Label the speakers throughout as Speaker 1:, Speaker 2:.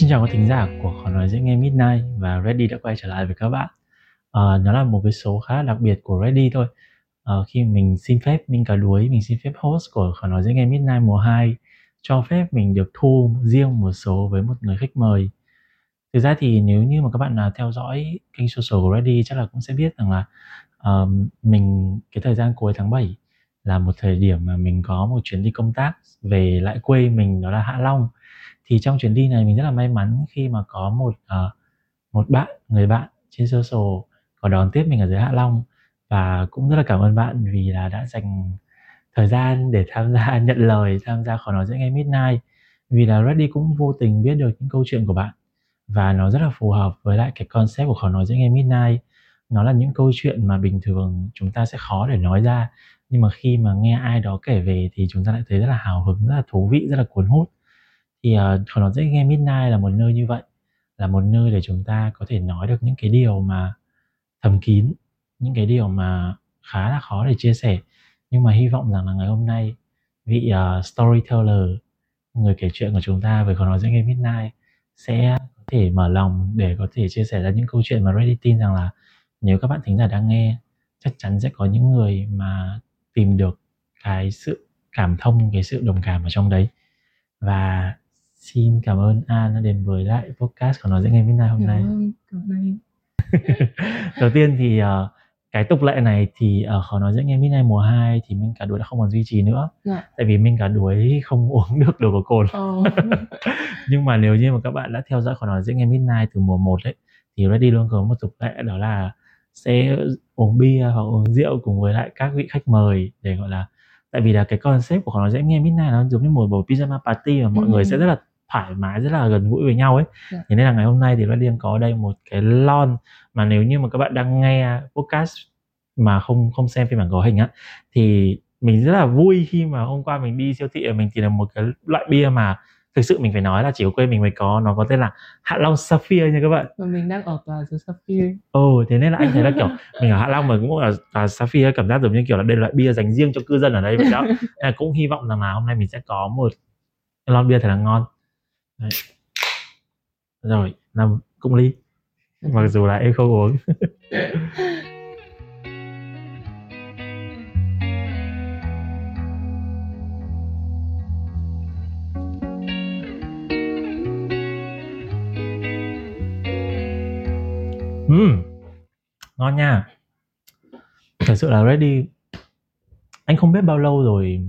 Speaker 1: Xin chào các thính giả của Khó nói dễ nghe Midnight và Ready đã quay trở lại với các bạn. À, nó là một cái số khá là đặc biệt của Ready thôi. À, khi mình xin phép mình cả đuối, mình xin phép host của Khó nói dễ nghe Midnight mùa 2 cho phép mình được thu riêng một số với một người khách mời. Thực ra thì nếu như mà các bạn nào theo dõi kênh social của Ready chắc là cũng sẽ biết rằng là uh, mình cái thời gian cuối tháng 7 là một thời điểm mà mình có một chuyến đi công tác về lại quê mình đó là Hạ Long thì trong chuyến đi này mình rất là may mắn khi mà có một uh, một bạn người bạn trên social có đón tiếp mình ở dưới Hạ Long. Và cũng rất là cảm ơn bạn vì là đã dành thời gian để tham gia nhận lời tham gia khó nói dễ nghe midnight. Vì là Reddy cũng vô tình biết được những câu chuyện của bạn và nó rất là phù hợp với lại cái concept của khó nói dễ nghe midnight. Nó là những câu chuyện mà bình thường chúng ta sẽ khó để nói ra nhưng mà khi mà nghe ai đó kể về thì chúng ta lại thấy rất là hào hứng rất là thú vị rất là cuốn hút thì uh, Khó nói dễ nghe Midnight là một nơi như vậy là một nơi để chúng ta có thể nói được những cái điều mà thầm kín những cái điều mà khá là khó để chia sẻ. Nhưng mà hy vọng rằng là ngày hôm nay vị uh, storyteller người kể chuyện của chúng ta về còn nói dễ nghe Midnight sẽ có thể mở lòng để có thể chia sẻ ra những câu chuyện mà Reddit tin rằng là nếu các bạn thính giả đang nghe chắc chắn sẽ có những người mà tìm được cái sự cảm thông cái sự đồng cảm ở trong đấy. Và Xin cảm ơn An đã đến với lại podcast của Nói Dễ Nghe Midnight hôm nay.
Speaker 2: Cảm ơn, anh.
Speaker 1: Đầu tiên thì uh, cái tục lệ này thì ở khó nói dễ nghe midnight mùa 2 thì Minh cả đuổi đã không còn duy trì nữa
Speaker 2: dạ.
Speaker 1: tại vì Minh cả đuổi không uống được đồ có cồn
Speaker 2: oh.
Speaker 1: nhưng mà nếu như mà các bạn đã theo dõi khó nói dễ nghe midnight từ mùa 1 ấy thì Ready luôn có một tục lệ đó là sẽ uống bia hoặc uống rượu cùng với lại các vị khách mời để gọi là tại vì là cái concept của khó nói dễ nghe midnight nó giống như một bầu pyjama party mà mọi ừ. người sẽ rất là thoải mái rất là gần gũi với nhau ấy yeah. Dạ. thế nên là ngày hôm nay thì Radian có đây một cái lon mà nếu như mà các bạn đang nghe podcast mà không không xem phiên bản gấu hình á thì mình rất là vui khi mà hôm qua mình đi siêu thị mình tìm được một cái loại bia mà thực sự mình phải nói là chỉ ở quê mình mới có nó có tên là Hạ Long Sapphire nha các bạn
Speaker 2: và mình đang ở tòa số Sapphire
Speaker 1: ồ thế nên là anh thấy là kiểu mình ở Hạ Long mà cũng ở tòa Sapphire cảm giác giống như kiểu là đây là loại bia dành riêng cho cư dân ở đây vậy đó nên cũng hy vọng rằng là hôm nay mình sẽ có một lon bia thật là ngon Đấy. rồi năm cũng ly mặc dù là em không uống Ừm, ngon nha. Thật sự là ready anh không biết bao lâu rồi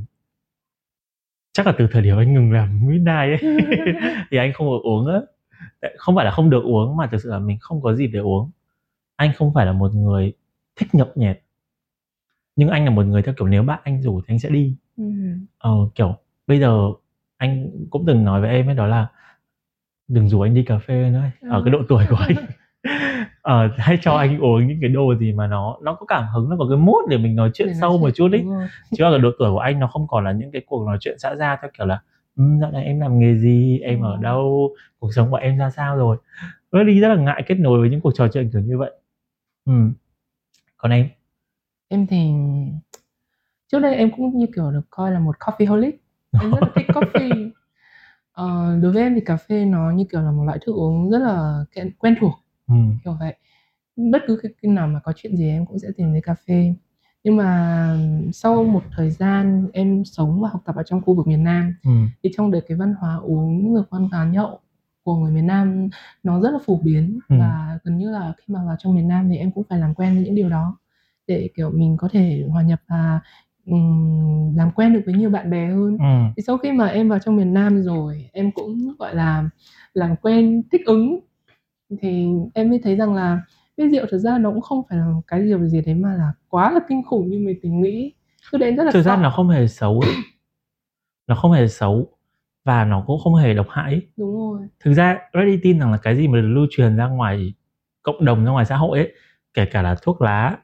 Speaker 1: chắc là từ thời điểm anh ngừng làm midnight ấy. Thì anh không được uống á. Không phải là không được uống mà thực sự là mình không có gì để uống. Anh không phải là một người thích nhậu nhẹt. Nhưng anh là một người theo kiểu nếu bạn anh rủ thì anh sẽ đi. Ừ. ờ, kiểu bây giờ anh cũng từng nói với em ấy đó là đừng rủ anh đi cà phê nữa ở cái độ tuổi của anh ờ, hãy cho anh uống những cái đồ gì mà nó nó có cảm hứng nó có cái mốt để mình nói chuyện để sâu một chút đi chứ ở độ tuổi của anh nó không còn là những cái cuộc nói chuyện xã giao theo kiểu là um, dạo này em làm nghề gì? Em ở đâu? Cuộc sống của em ra sao rồi? Rất đi rất là ngại kết nối với những cuộc trò chuyện kiểu như vậy. Ừ. còn em?
Speaker 2: Em thì trước đây em cũng như kiểu được coi là một coffeeholic. Em rất là thích coffee. Ờ, đối với em thì cà phê nó như kiểu là một loại thức uống rất là quen thuộc Ừm. Kiểu vậy. Bất cứ cái khi nào mà có chuyện gì em cũng sẽ tìm đến cà phê. Nhưng mà sau một thời gian em sống và học tập ở trong khu vực miền Nam, Ừm. thì trong đấy cái văn hóa uống rồi văn hóa nhậu của người miền Nam nó rất là phổ biến Ừm. và gần như là khi mà vào trong miền Nam thì em cũng phải làm quen với những điều đó để, kiểu, mình có thể hòa nhập và, ừm, làm quen được với nhiều bạn bè hơn. Ừm. Thì sau khi mà em vào trong miền Nam rồi, em cũng, gọi là, làm quen, thích ứng thì em mới thấy rằng là bia rượu thực ra nó cũng không phải là một cái điều gì đấy mà là quá là kinh khủng như mình tình nghĩ. Cứ đến rất là
Speaker 1: thực ra nó không hề xấu nó không hề xấu và nó cũng không hề độc hại
Speaker 2: đúng rồi.
Speaker 1: Thực ra Reddit tin rằng là cái gì mà được lưu truyền ra ngoài cộng đồng ra ngoài xã hội ấy kể cả là thuốc lá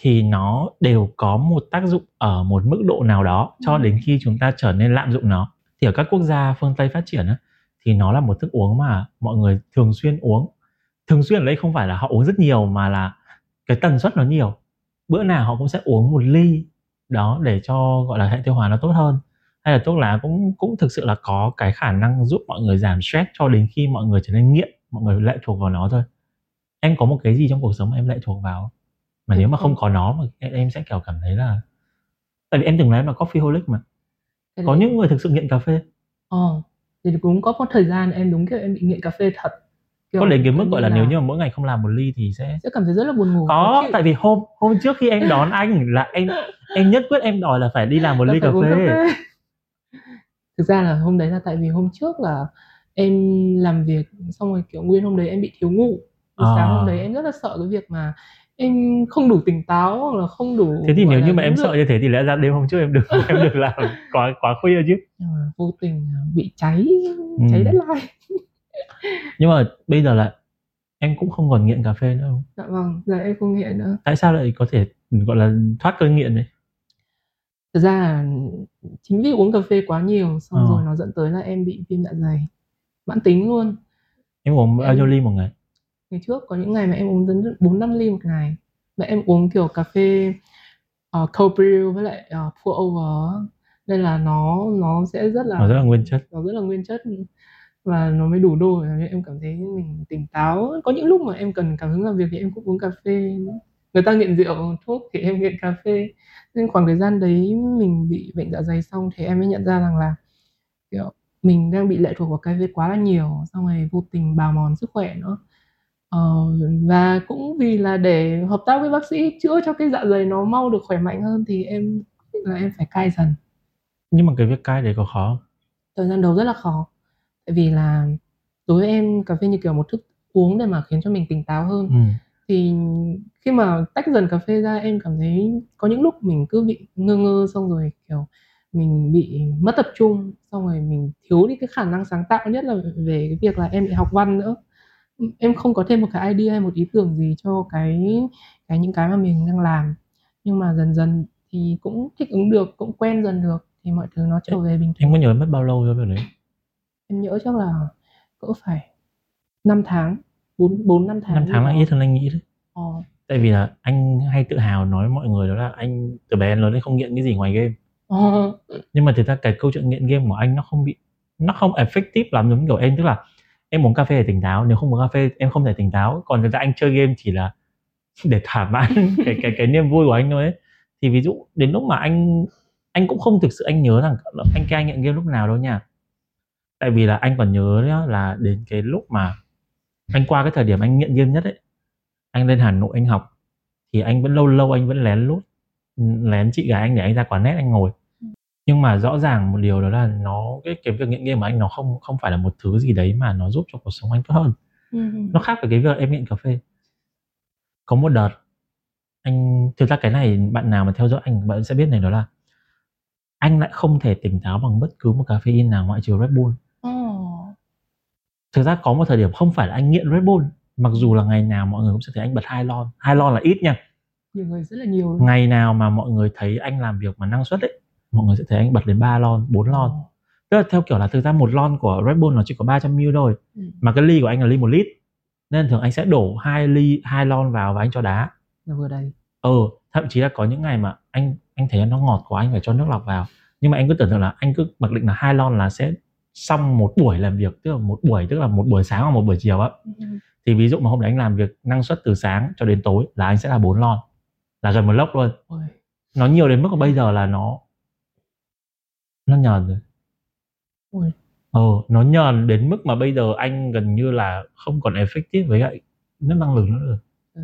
Speaker 1: thì nó đều có một tác dụng ở một mức độ nào đó cho đến khi chúng ta trở nên lạm dụng nó. Thì ở các quốc gia phương tây phát triển á, thì nó là một thức uống mà mọi người thường xuyên uống thường xuyên ở đây không phải là họ uống rất nhiều mà là cái tần suất nó nhiều. Bữa nào họ cũng sẽ uống một ly đó để cho gọi là hệ tiêu hóa nó tốt hơn. Hay là thuốc lá cũng cũng thực sự là có cái khả năng giúp mọi người giảm stress cho đến khi mọi người trở nên nghiện mọi người lệ thuộc vào nó thôi. Em có một cái gì trong cuộc sống mà em lệ thuộc vào? Mà nếu mà không có nó mà em, em sẽ kiểu cảm thấy là tại vì em từng nói em là coffeeholic mà.
Speaker 2: Cái
Speaker 1: có những người thực sự nghiện cà phê.
Speaker 2: Ờ, thì cũng có một thời gian em đúng kiểu em bị nghiện cà phê thật. Kiểu,
Speaker 1: có đến cái mức gọi
Speaker 2: như
Speaker 1: là nếu như mà mỗi ngày không làm một ly thì sẽ
Speaker 2: sẽ cảm thấy rất là buồn ngủ.
Speaker 1: có tại vì hôm hôm trước khi em đón anh là em em nhất quyết em đòi là phải đi làm một
Speaker 2: Là
Speaker 1: ly cà
Speaker 2: uống
Speaker 1: phê
Speaker 2: Thực ra là hôm đấy là tại vì hôm trước là em làm việc xong rồi kiểu nguyên hôm đấy em bị thiếu ngủ. Buổi sáng
Speaker 1: À.
Speaker 2: hôm đấy em rất là sợ cái việc mà em không đủ tỉnh táo hoặc là không đủ
Speaker 1: thế thì nếu
Speaker 2: là
Speaker 1: như mà em
Speaker 2: năng
Speaker 1: sợ như thế thì lẽ ra đêm hôm trước em được em được làm quá quá khuya chứ
Speaker 2: vô tình à, bị cháy
Speaker 1: Ừ.
Speaker 2: cháy deadline.
Speaker 1: Nhưng mà bây giờ là em cũng không còn nghiện cà phê nữa không
Speaker 2: Dạ vâng, giờ em không nghiện nữa.
Speaker 1: tại sao lại có thể gọi là thoát cơn nghiện đấy
Speaker 2: Thực ra là chính vì uống cà phê quá nhiều xong
Speaker 1: Ờ.
Speaker 2: rồi nó dẫn tới là em bị viêm dạ dày mãn tính luôn.
Speaker 1: em uống bao nhiêu ly một ngày
Speaker 2: Ngày trước có những ngày mà em uống đến 4 5 ly một ngày. Mà em uống kiểu cà phê uh, cold brew với lại uh, pour over nên là nó nó sẽ rất là
Speaker 1: nó rất là nguyên chất
Speaker 2: nó rất là nguyên chất và nó mới đủ đôi. Nên em cảm thấy mình tỉnh táo. Có những lúc mà em cần cảm hứng làm việc thì em cũng uống cà phê. Người ta nghiện rượu thuốc thì em nghiện cà phê. Nên khoảng thời gian đấy mình bị bệnh dạ dày xong thì em mới nhận ra rằng là kiểu mình đang bị lệ thuộc vào cà phê quá là nhiều xong rồi vô tình bào mòn sức khỏe nữa. Ờ, và cũng vì là để hợp tác với bác sĩ chữa cho cái dạ dày nó mau được khỏe mạnh hơn thì em là em phải cai dần.
Speaker 1: Nhưng mà cái việc cai đấy có khó không?
Speaker 2: thời gian đầu rất là khó tại vì là đối với em cà phê như kiểu một thức uống để mà khiến cho mình tỉnh táo hơn.
Speaker 1: Ừ.
Speaker 2: thì khi mà tách dần cà phê ra em cảm thấy có những lúc mình cứ bị ngơ ngơ xong rồi kiểu mình bị mất tập trung xong rồi mình thiếu đi cái khả năng sáng tạo nhất là về cái việc là em bị học văn nữa. Em không có thêm một cái idea hay một ý tưởng gì cho cái cái những cái mà mình đang làm. Nhưng mà dần dần thì cũng thích ứng được cũng quen dần được thì mọi thứ nó trở về bình thường
Speaker 1: em có nhớ mất bao lâu cho việc đấy
Speaker 2: em nhớ chắc là cỡ phải 5 tháng 4 4 5 tháng
Speaker 1: năm tháng là ít hơn anh nghĩ đấy.
Speaker 2: Ờ,
Speaker 1: tại vì là anh hay tự hào nói mọi người đó là anh từ bé lớn lên không nghiện cái gì ngoài game.
Speaker 2: Ờ,
Speaker 1: nhưng mà thực ra cái câu chuyện nghiện game của anh nó không bị nó không effective lắm giống kiểu em tức là em uống cà phê để tỉnh táo nếu không uống cà phê em không thể tỉnh táo. Còn thực ra anh chơi game chỉ là để thỏa mãn cái cái cái niềm vui của anh thôi ấy. Thì ví dụ đến lúc mà anh anh cũng không thực sự anh nhớ rằng anh cai nghiện game lúc nào đâu nha tại vì là anh còn nhớ nhá, là đến cái lúc mà anh qua cái thời điểm anh nghiện game nhất ấy anh lên Hà Nội anh học thì anh vẫn lâu lâu anh vẫn lén lút lén chị gái anh để anh ra quán net anh ngồi. Nhưng mà rõ ràng một điều đó là nó cái cái việc nghiện game của anh nó không không phải là một thứ gì đấy mà nó giúp cho cuộc sống anh tốt hơn.
Speaker 2: Ừ,
Speaker 1: nó khác với cái việc em nghiện cà phê. Có một đợt anh thực ra cái này bạn nào mà theo dõi anh bạn sẽ biết này đó là anh lại không thể tỉnh táo bằng bất cứ một caffeine nào ngoại trừ Red Bull thực ra có một thời điểm không phải là anh nghiện Red Bull mặc dù là ngày nào mọi người cũng sẽ thấy anh bật hai lon. Hai lon là ít nha.
Speaker 2: Nhiều người rất là nhiều.
Speaker 1: Ngày nào mà mọi người thấy anh làm việc mà năng suất ấy mọi người sẽ thấy anh bật đến 3 lon 4 lon.
Speaker 2: Ờ,
Speaker 1: tức là theo kiểu là thực ra một lon của Red Bull nó chỉ có 300 ml thôi
Speaker 2: ừ,
Speaker 1: mà cái ly của anh là ly một lít. Nên thường anh sẽ đổ hai ly hai lon vào và anh cho đá.
Speaker 2: Là vừa đầy.
Speaker 1: Ờ thậm chí là có những ngày mà anh anh thấy nó ngọt quá anh phải cho nước lọc vào. Nhưng mà anh cứ tưởng tượng là anh cứ mặc định là hai lon là sẽ xong một buổi làm việc tức là một buổi tức là một buổi sáng hoặc một buổi chiều á
Speaker 2: Ừ,
Speaker 1: thì ví dụ mà hôm đấy anh làm việc năng suất từ sáng cho đến tối là anh sẽ là bốn lon là gần một lốc luôn.
Speaker 2: Ôi,
Speaker 1: nó nhiều đến mức mà bây giờ là nó nó nhờn rồi.
Speaker 2: Ôi,
Speaker 1: ờ nó nhờn đến mức mà bây giờ anh gần như là không còn effective với lại nước năng lực nữa rồi.
Speaker 2: Ừ,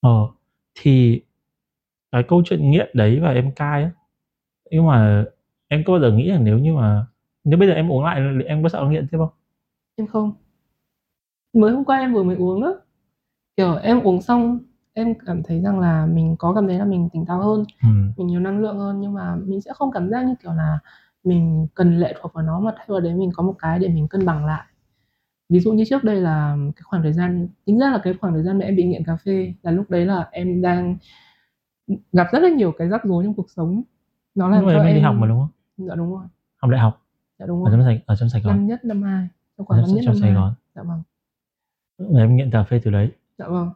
Speaker 1: ờ thì cái câu chuyện nghiện đấy và em cai á nhưng mà em có bao giờ nghĩ là nếu như mà nếu bây giờ em uống lại em có sợ nghiện tiếp không?
Speaker 2: Em không. Mới hôm qua em vừa mới uống đó kiểu em uống xong em cảm thấy rằng là mình có cảm thấy là mình tỉnh táo hơn
Speaker 1: ừ.
Speaker 2: mình nhiều năng lượng hơn nhưng mà mình sẽ không cảm giác như kiểu là mình cần lệ thuộc vào nó mà thay vào đấy mình có một cái để mình cân bằng lại. Ví dụ như trước đây là cái khoảng thời gian tính ra là cái khoảng thời gian mà em bị nghiện cà phê là lúc đấy là em đang gặp rất là nhiều cái rắc rối trong cuộc sống. Nó làm cho
Speaker 1: em đi học mà đúng không?
Speaker 2: Dạ đúng rồi.
Speaker 1: Học đại học
Speaker 2: dạ đúng
Speaker 1: ở
Speaker 2: rồi
Speaker 1: trong sài ở trong sài gòn
Speaker 2: năm nhất năm hai
Speaker 1: ở
Speaker 2: khoảng năm nhất
Speaker 1: trong
Speaker 2: năm
Speaker 1: sài
Speaker 2: hai
Speaker 1: gòn
Speaker 2: dạ vâng
Speaker 1: Và em nghiện cà phê từ đấy
Speaker 2: dạ vâng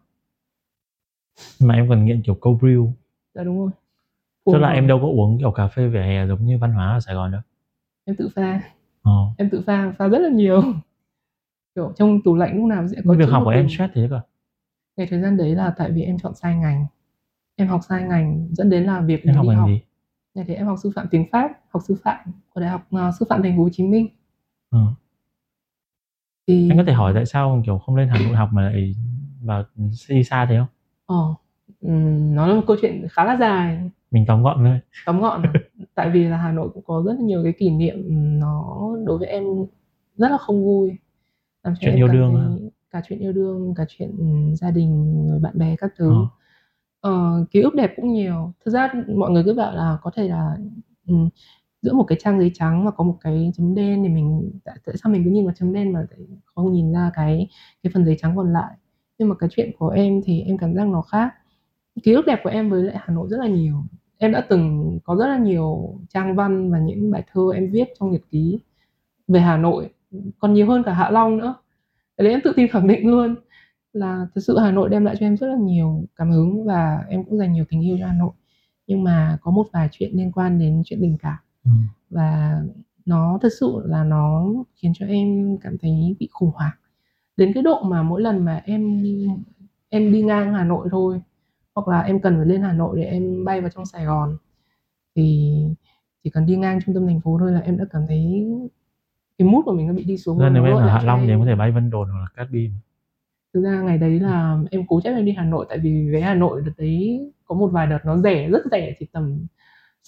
Speaker 1: mà em còn nghiện kiểu cold brew
Speaker 2: dạ đúng rồi
Speaker 1: Tức
Speaker 2: cuồng
Speaker 1: là em
Speaker 2: rồi.
Speaker 1: đâu có uống, kiểu, cà phê vỉa hè giống như văn hóa ở Sài Gòn đâu?
Speaker 2: Em tự pha.
Speaker 1: Ờ.
Speaker 2: Em tự pha, pha rất là nhiều. Kiểu, trong tủ lạnh lúc nào sẽ có
Speaker 1: việc học của em stress thế cơ?
Speaker 2: Cái thời gian đấy là tại vì em chọn sai ngành. Em học sai ngành dẫn đến là việc
Speaker 1: Em học ngành
Speaker 2: học
Speaker 1: gì?
Speaker 2: Ngày thì em học sư phạm tiếng Pháp, học sư phạm của Đại học, ờ, Sư phạm Thành phố Hồ Chí Minh.
Speaker 1: Ờ.
Speaker 2: Thì
Speaker 1: Anh có thể hỏi tại sao, kiểu, không lên Hà Nội học mà lại vào đi xa thế không?
Speaker 2: Ờ, ừm, nó là một câu chuyện khá là dài.
Speaker 1: Mình tóm gọn thôi.
Speaker 2: Tóm gọn? Tại vì là Hà Nội cũng có rất là nhiều cái kỷ niệm, ừm, nó đối với em rất là không vui. Làm
Speaker 1: Chuyện yêu đương
Speaker 2: cả chuyện yêu đương, cả chuyện, ừm, gia đình, bạn bè các thứ.
Speaker 1: Ờ.
Speaker 2: Ờ, ký ức đẹp cũng nhiều. Thực ra mọi người cứ bảo là có thể là, ừm, giữa một cái trang giấy trắng và có một cái chấm đen thì mình tại tại sao mình cứ nhìn vào chấm đen mà lại không nhìn ra cái cái phần giấy trắng còn lại. Nhưng mà cái chuyện của em thì em cảm giác nó khác. Ký ức đẹp của em với lại Hà Nội rất là nhiều. Em đã từng có rất là nhiều trang văn và những bài thơ em viết trong nhật ký về Hà Nội, còn nhiều hơn cả Hạ Long nữa. Cái đấy em tự tin khẳng định luôn là thực sự Hà Nội đem lại cho em rất là nhiều cảm hứng và em cũng dành nhiều tình yêu cho Hà Nội. Nhưng mà có một vài chuyện liên quan đến chuyện tình cảm
Speaker 1: Ừm.
Speaker 2: và nó thực sự là nó khiến cho em cảm thấy bị khủng hoảng. Đến cái độ mà mỗi lần mà em em đi ngang Hà Nội thôi, hoặc là em cần phải lên Hà Nội để em bay vào trong Sài Gòn, thì chỉ cần đi ngang trung tâm thành phố thôi là em đã cảm thấy cái mood của mình nó bị đi xuống và
Speaker 1: nếu em ở Hạ Long thì em có thể bay Vân Đồn hoặc là Cát Bi.
Speaker 2: Thực ra ngày đấy là em cố chấp em đi Hà Nội tại vì vé Hà Nội đợt đấy có một vài đợt nó rẻ, rất rẻ, chỉ tầm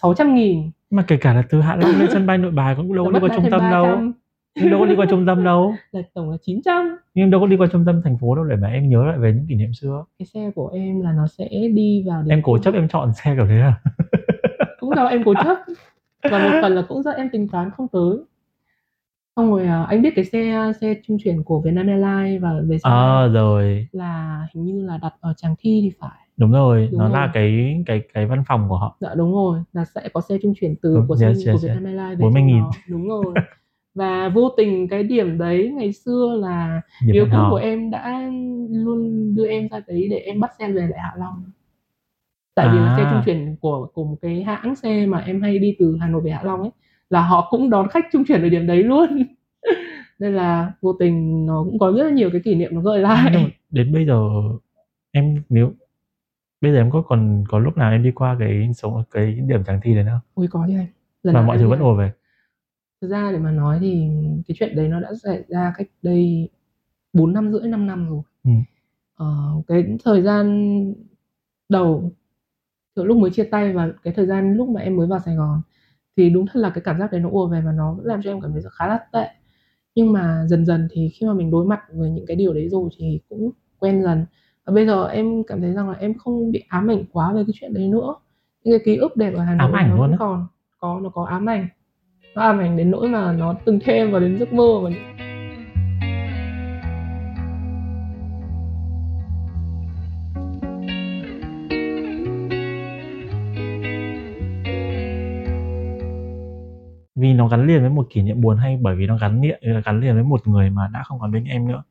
Speaker 2: 600.000.
Speaker 1: Mà kể cả là từ Hạ Long lên sân bay Nội Bài cũng đâu
Speaker 2: Là
Speaker 1: có đi qua trung tâm đâu.
Speaker 2: 300.
Speaker 1: Em đâu có đi qua trung tâm đâu.
Speaker 2: Là tổng là 900.
Speaker 1: Nhưng em đâu có đi qua trung tâm thành phố đâu để mà em nhớ lại về những kỷ niệm xưa.
Speaker 2: Cái xe của em là nó sẽ đi vào
Speaker 1: Em cố chấp em chọn xe kiểu thế à?
Speaker 2: Cũng do em cố chấp và một phần là cũng do em tính toán không tới. Xong rồi, à, anh biết cái xe xe trung chuyển của Vietnam Airlines và về sau
Speaker 1: Ờ, rồi.
Speaker 2: là hình như là đặt ở Tràng Thi thì phải.
Speaker 1: Đúng rồi,
Speaker 2: Đúng
Speaker 1: nó
Speaker 2: rồi.
Speaker 1: là cái cái cái văn phòng của họ.
Speaker 2: Dạ đúng rồi, là sẽ có xe trung chuyển từ
Speaker 1: Đúng,
Speaker 2: của
Speaker 1: yes,
Speaker 2: sân của
Speaker 1: yes,
Speaker 2: Vietnam
Speaker 1: yes.
Speaker 2: Airlines về
Speaker 1: 40.000.
Speaker 2: trong đó. Đúng rồi. Và vô tình cái điểm đấy ngày xưa là
Speaker 1: Điểm
Speaker 2: cũ
Speaker 1: hò.
Speaker 2: của em đã luôn đưa em ra đấy để em bắt xe về lại Hạ Long. Tại vì là xe trung
Speaker 1: À.
Speaker 2: chuyển của của một cái hãng xe mà em hay đi từ Hà Nội về Hạ Long ấy, là họ cũng đón khách trung chuyển ở điểm đấy luôn. Nên là vô tình nó cũng có rất là nhiều cái kỷ niệm nó gợi
Speaker 1: mà
Speaker 2: lại.
Speaker 1: đến bây giờ em nếu bây giờ em có còn có lúc nào em đi qua cái số cái điểm Tràng Thi đấy nữa không?
Speaker 2: Ôi có chứ anh. Lần
Speaker 1: Và
Speaker 2: nào
Speaker 1: mọi thứ vẫn ùa về?
Speaker 2: Thực ra để mà nói thì cái chuyện đấy nó đã xảy ra cách đây 4 năm rưỡi, 5 năm rồi.
Speaker 1: Ừm.
Speaker 2: Ờ, cái thời gian đầu, kiểu, lúc mới chia tay và cái thời gian lúc mà em mới vào Sài Gòn thì đúng thật là cái cảm giác đấy nó ùa về và nó làm cho em cảm thấy khá là tệ. Nhưng mà dần dần thì khi mà mình đối mặt với những cái điều đấy rồi thì cũng quen dần. Và bây giờ em cảm thấy rằng là em không bị ám ảnh quá về cái chuyện đấy nữa. Những cái ký ức đẹp ở Hà Nội
Speaker 1: Ám ảnh
Speaker 2: nó
Speaker 1: luôn
Speaker 2: vẫn còn. Có, nó có ám ảnh. Nó ám ảnh đến nỗi mà nó từng theo em vào đến giấc mơ và những
Speaker 1: Vì nó gắn liền với một kỷ niệm buồn hay bởi vì nó gắn niệm gắn liền với một người mà đã không còn bên em nữa?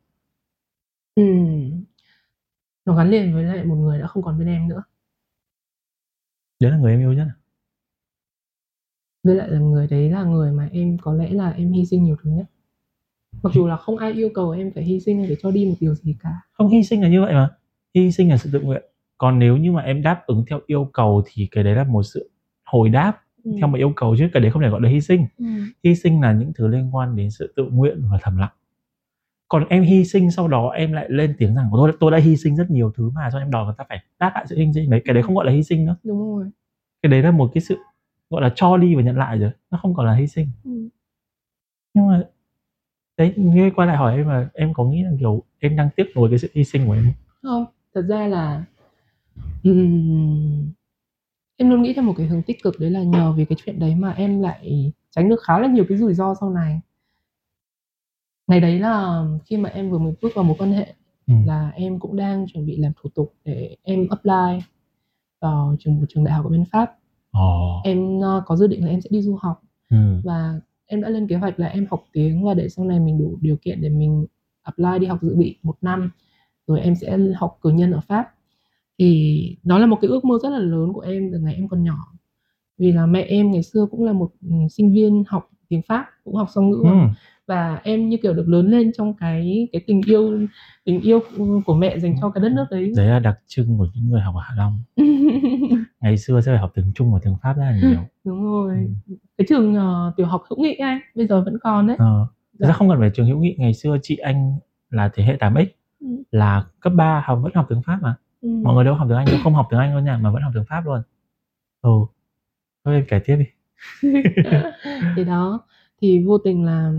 Speaker 2: Ừm. Nó gắn liền với lại một người đã không còn bên em nữa.
Speaker 1: Đấy là người em yêu nhất à?
Speaker 2: Với lại là người đấy là người mà em có lẽ là em hy sinh nhiều thứ nhất. Mặc dù là không ai yêu cầu em phải hy sinh phải cho đi một điều gì cả.
Speaker 1: Không, hy sinh là như vậy mà. Hy sinh là sự tự nguyện. Còn nếu như mà em đáp ứng theo yêu cầu thì cái đấy là một sự hồi đáp
Speaker 2: Ừm.
Speaker 1: theo một yêu cầu chứ cái đấy không thể gọi là hy sinh.
Speaker 2: Ừm.
Speaker 1: Hy sinh là những thứ liên quan đến sự tự nguyện và thầm lặng. Còn em hy sinh sau đó em lại lên tiếng rằng tôi tôi đã hy sinh rất nhiều thứ mà sao em đòi người ta phải đáp lại sự hy sinh đấy, cái đấy không gọi là hy sinh nữa.
Speaker 2: Đúng rồi.
Speaker 1: Cái đấy là một cái sự gọi là cho đi và nhận lại rồi, nó không còn là hy sinh.
Speaker 2: Ừm.
Speaker 1: Nhưng mà đấy, như quay lại hỏi em là em có nghĩ là, kiểu, em đang tiếc nuối cái sự hy sinh của em không?
Speaker 2: Thật ra là em luôn nghĩ theo một cái hướng tích cực đấy là nhờ vì cái chuyện đấy mà em lại tránh được khá là nhiều cái rủi ro sau này. Ngày đấy là khi mà em vừa mới bước vào mối quan hệ
Speaker 1: Ừm.
Speaker 2: là em cũng đang chuẩn bị làm thủ tục để em apply vào trường một trường đại học ở bên Pháp.
Speaker 1: Ồ.
Speaker 2: Em, ơ, có dự định là em sẽ đi du học
Speaker 1: Ừm.
Speaker 2: và em đã lên kế hoạch là em học tiếng và để sau này mình đủ điều kiện để mình apply đi học dự bị 1 năm, rồi em sẽ học cử nhân ở Pháp. Thì nó là một cái ước mơ rất là lớn của em từ ngày em còn nhỏ. vì là mẹ em ngày xưa cũng là một, ừm, sinh viên học tiếng Pháp, cũng học song ngữ
Speaker 1: Ừm.
Speaker 2: và em, như kiểu, được lớn lên trong cái cái tình yêu tình yêu, của mẹ dành cho cái đất nước đấy.
Speaker 1: Đấy là đặc trưng của những người học ở Hạ Long. Ngày xưa sẽ phải học tiếng Trung và tiếng Pháp rất là nhiều.
Speaker 2: Đúng rồi.
Speaker 1: Ừm.
Speaker 2: Cái trường, ờ, tiểu học Hữu Nghị anh, bây giờ vẫn còn đấy.
Speaker 1: Ờ,
Speaker 2: Dạ.
Speaker 1: ra không cần phải trường Hữu Nghị, ngày xưa chị anh là thế hệ 8X
Speaker 2: Ừm.
Speaker 1: là cấp 3 học vẫn học tiếng Pháp mà.
Speaker 2: Ừm.
Speaker 1: Mọi người đâu học tiếng Anh đâu, không học tiếng Anh luôn nha, mà vẫn học tiếng Pháp luôn. Ừ. Thôi em kể tiếp đi.
Speaker 2: Thì đó, thì vô tình là,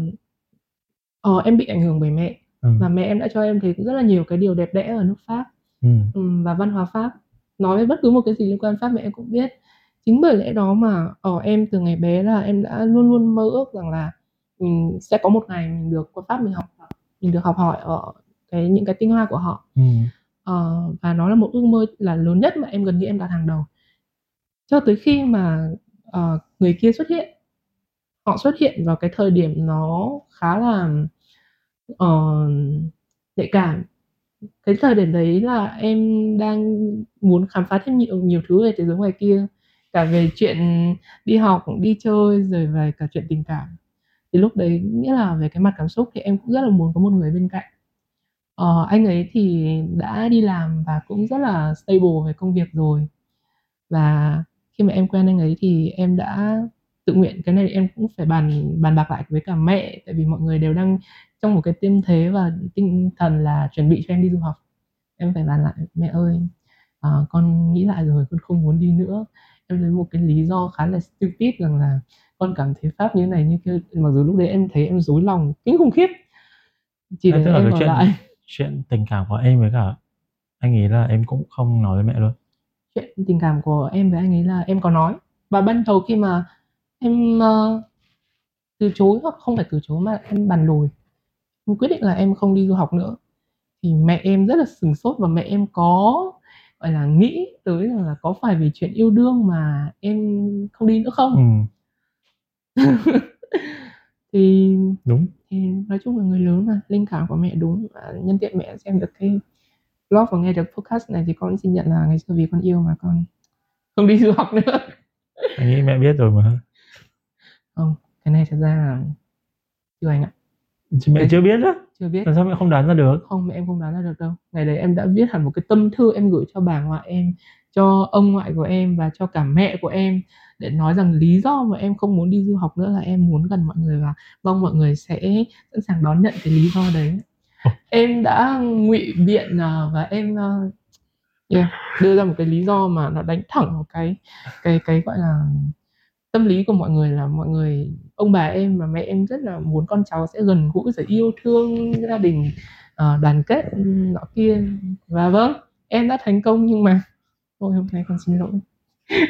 Speaker 2: ờ, em bị ảnh hưởng bởi mẹ
Speaker 1: Ừm.
Speaker 2: và mẹ em đã cho em thấy rất là nhiều cái điều đẹp đẽ ở nước Pháp,
Speaker 1: Ừm.
Speaker 2: ừm, và văn hóa Pháp. Nói về bất cứ một cái gì liên quan Pháp mẹ em cũng biết. Chính bởi lẽ đó mà, ờ, em từ ngày bé là em đã luôn luôn mơ ước rằng là mình sẽ có một ngày mình được qua Pháp mình học mình được học hỏi ở cái những cái tinh hoa của họ.
Speaker 1: Ừm
Speaker 2: uh, và nó là một ước mơ là lớn nhất mà em gần như em đặt hàng đầu. Cho tới khi mà, uh, người kia xuất hiện. Họ xuất hiện vào cái thời điểm nó khá là, ờ, nhạy cảm. Cái thời điểm đấy là em đang muốn khám phá thêm nhiều nhiều thứ về thế giới ngoài kia, cả về chuyện đi học, đi chơi, rồi về cả chuyện tình cảm. Thì lúc đấy nghĩa là về cái mặt cảm xúc thì em cũng rất là muốn có một người bên cạnh. Ờ, anh ấy thì đã đi làm và cũng rất là stable về công việc rồi. Và khi mà em quen anh ấy thì em đã tự nguyện, cái này em cũng phải bàn bàn bạc lại với cả mẹ, tại vì mọi người đều đang trong một cái tâm thế và tinh thần là chuẩn bị cho em đi du học. Em phải bàn lại: "Mẹ ơi, ờ, con nghĩ lại rồi, con không muốn đi nữa." Em lấy một cái lý do khá là stupid rằng là con cảm thấy Pháp như thế này như kia, mặc dù lúc đấy em thấy em rối lòng kinh khủng khiếp. Chỉ
Speaker 1: Thế
Speaker 2: để
Speaker 1: tức là
Speaker 2: em
Speaker 1: cái
Speaker 2: ở
Speaker 1: chuyện
Speaker 2: lại.
Speaker 1: Chuyện tình cảm của em với cả anh ấy là em cũng không nói với mẹ luôn?
Speaker 2: Chuyện tình cảm của em với anh ấy là em có nói. Và ban đầu khi mà em, ơ, từ chối hoặc không phải từ chối mà em bàn lùi, em quyết định là em không đi du học nữa, thì mẹ em rất là sửng sốt và mẹ em có, gọi là, nghĩ tới là có phải vì chuyện yêu đương mà em không đi nữa không?
Speaker 1: Ừm.
Speaker 2: Thì
Speaker 1: Đúng.
Speaker 2: Thì nói chung là người lớn mà, linh cảm của mẹ đúng. Và nhân tiện mẹ xem được cái vlog và nghe được podcast này thì con xin nhận là ngày xưa vì con yêu mà con không đi du học nữa.
Speaker 1: Anh nghĩ mẹ biết rồi mà.
Speaker 2: Không, cái này thật ra là chưa anh ạ.
Speaker 1: Chứ mẹ chưa biết á?
Speaker 2: chưa biết.
Speaker 1: Làm sao mẹ không đoán ra được?
Speaker 2: Không, mẹ em không đoán ra được đâu. Ngày đấy em đã viết hẳn một cái tâm thư em gửi cho bà ngoại em, cho ông ngoại của em và cho cả mẹ của em để nói rằng lý do mà em không muốn đi du học nữa là em muốn gần mọi người và mong mọi người sẽ sẵn sàng đón nhận cái lý do đấy. Em đã ngụy biện, ờ, và em, ơ, yeah, đưa ra một cái lý do mà nó đánh thẳng vào cái cái cái, gọi là, tâm lý của mọi người là mọi người ông bà em và mẹ em rất là muốn con cháu sẽ gần gũi rồi yêu thương gia đình, ờ, đoàn kết, nọ kia. Và vâng, em đã thành công nhưng mà thôi hôm nay con xin lỗi.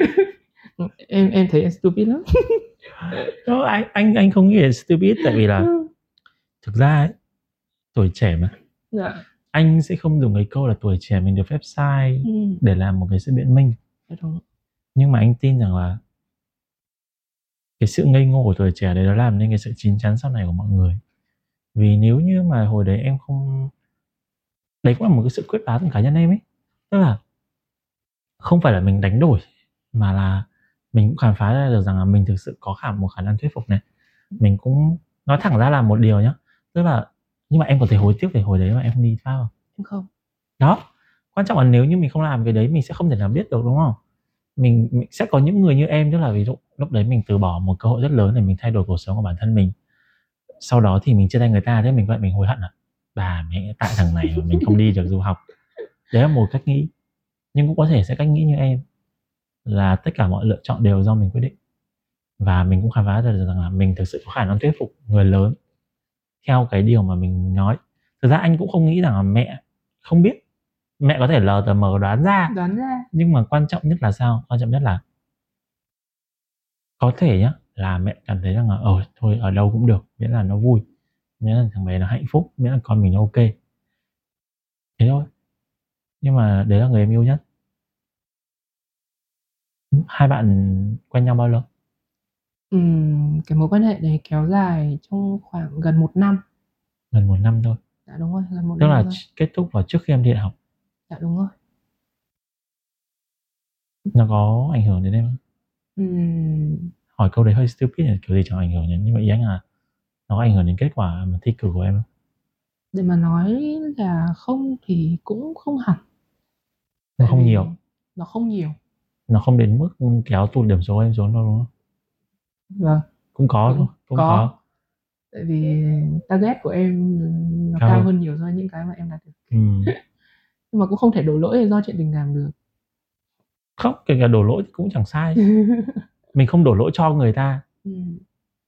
Speaker 2: Em em thấy em stupid lắm.
Speaker 1: Đâu, anh anh anh không nghĩ là stupid tại vì là
Speaker 2: Ừm.
Speaker 1: thực ra ấy, tuổi trẻ mà.
Speaker 2: Dạ.
Speaker 1: Anh sẽ không dùng cái câu là tuổi trẻ mình được phép sai
Speaker 2: Ừm.
Speaker 1: để làm một cái sự biện minh.
Speaker 2: Dạ đúng.
Speaker 1: Nhưng mà anh tin rằng là cái sự ngây ngô của tuổi trẻ đấy nó làm nên cái sự chín chắn sau này của mọi người. Vì nếu như mà hồi đấy em không đấy cũng là một cái sự quyết đoán của cá nhân em ấy. Tức là không phải là mình đánh đổi mà là mình cũng khám phá ra được rằng là mình thực sự có khả một khả năng thuyết phục này. Mình cũng nói thẳng ra là một điều nhá, tức là nhưng mà em có thấy hối tiếc về hồi đấy mà em không đi Pháp không?
Speaker 2: Em không.
Speaker 1: Đó, quan trọng là nếu như mình không làm cái đấy mình sẽ không thể nào biết được, đúng không? Mình mình sẽ có những người như em, tức là ví dụ lúc đấy mình từ bỏ một cơ hội rất lớn để mình thay đổi cuộc sống của bản thân mình. Sau đó thì mình chia tay người ta thế mình vậy mình hối hận à? Bà mẹ tại thằng này mà mình không đi được du học. Đấy là một cách nghĩ. Nhưng cũng có thể sẽ cách nghĩ như em là tất cả mọi lựa chọn đều do mình quyết định. Và mình cũng khám phá ra được rằng là mình thực sự có khả năng thuyết phục người lớn theo cái điều mà mình nói. Thực ra anh cũng không nghĩ rằng là mẹ không biết. Mẹ có thể lờ tờ mờ đoán ra.
Speaker 2: Đoán ra.
Speaker 1: Nhưng mà quan trọng nhất là sao? Quan trọng nhất là có thể nhá, là mẹ cảm thấy rằng là ờ thôi ở đâu cũng được, miễn là nó vui, miễn là thằng bé nó hạnh phúc, miễn là con mình nó ok. Thế thôi. Nhưng mà đấy là người em yêu nhất. Hai bạn quen nhau bao lâu?
Speaker 2: Ừm, cái mối quan hệ đấy kéo dài trong khoảng gần 1 năm.
Speaker 1: Gần 1 năm thôi.
Speaker 2: Dạ đúng rồi, gần 1
Speaker 1: Tức
Speaker 2: năm
Speaker 1: là
Speaker 2: thôi.
Speaker 1: kết thúc vào trước khi em đi đại học.
Speaker 2: Dạ đúng rồi.
Speaker 1: Nó có ảnh hưởng đến em không?
Speaker 2: Ừm.
Speaker 1: Hỏi câu đấy hơi stupid nhỉ, kiểu gì chẳng ảnh hưởng nhỉ, nhưng mà ý anh là nó có ảnh hưởng đến kết quả mà thi cử của em không?
Speaker 2: Để mà nói là không thì cũng không hẳn.
Speaker 1: Nó không nhiều.
Speaker 2: Nó không nhiều.
Speaker 1: Nó không đến mức kéo tụt điểm số em xuống đâu đúng không?
Speaker 2: Vâng.
Speaker 1: Cũng có
Speaker 2: Cũng
Speaker 1: cũng
Speaker 2: có.
Speaker 1: có.
Speaker 2: Tại vì target của em nó
Speaker 1: Cao
Speaker 2: cao
Speaker 1: hơn.
Speaker 2: hơn nhiều so với những cái mà em đạt được.
Speaker 1: Ừm.
Speaker 2: Nhưng mà cũng không thể đổ lỗi là do chuyện tình cảm được.
Speaker 1: Không, kể cả đổ lỗi thì cũng chẳng sai. Mình không đổ lỗi cho người ta.
Speaker 2: Ừm.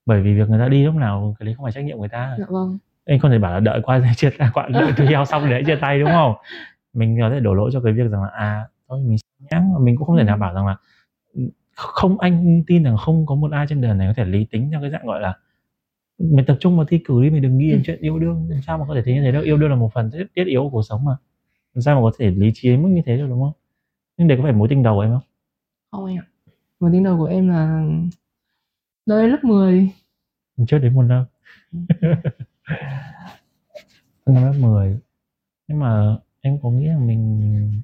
Speaker 1: Bởi vì việc người ta đi lúc nào cái đấy không phải trách nhiệm người ta.
Speaker 2: Dạ vâng.
Speaker 1: Anh không thể bảo là đợi qua chia tay qua đợi thi heo xong để chia tay đúng không? Mình có thể đổ lỗi cho cái việc rằng là à thôi mình nhãng mà mình cũng không thể nào
Speaker 2: Ừm.
Speaker 1: bảo rằng là ừm, không anh tin rằng không có một ai trên đời này có thể lý tính theo cái dạng gọi là mày tập trung vào thi cử đi mày đừng nghĩ đến
Speaker 2: Ừm.
Speaker 1: chuyện yêu đương làm sao mà có thể thế như thế được yêu đương là một phần thiết, thiết yếu của cuộc sống mà làm sao mà có thể lý trí đến mức như thế được đúng không? Nhưng đấy có phải mối tình đầu của em không?
Speaker 2: Không anh ạ. Mối tình đầu của em là đây lớp 10.
Speaker 1: trước đến một năm năm lớp 10 nhưng mà em có nghĩ là mình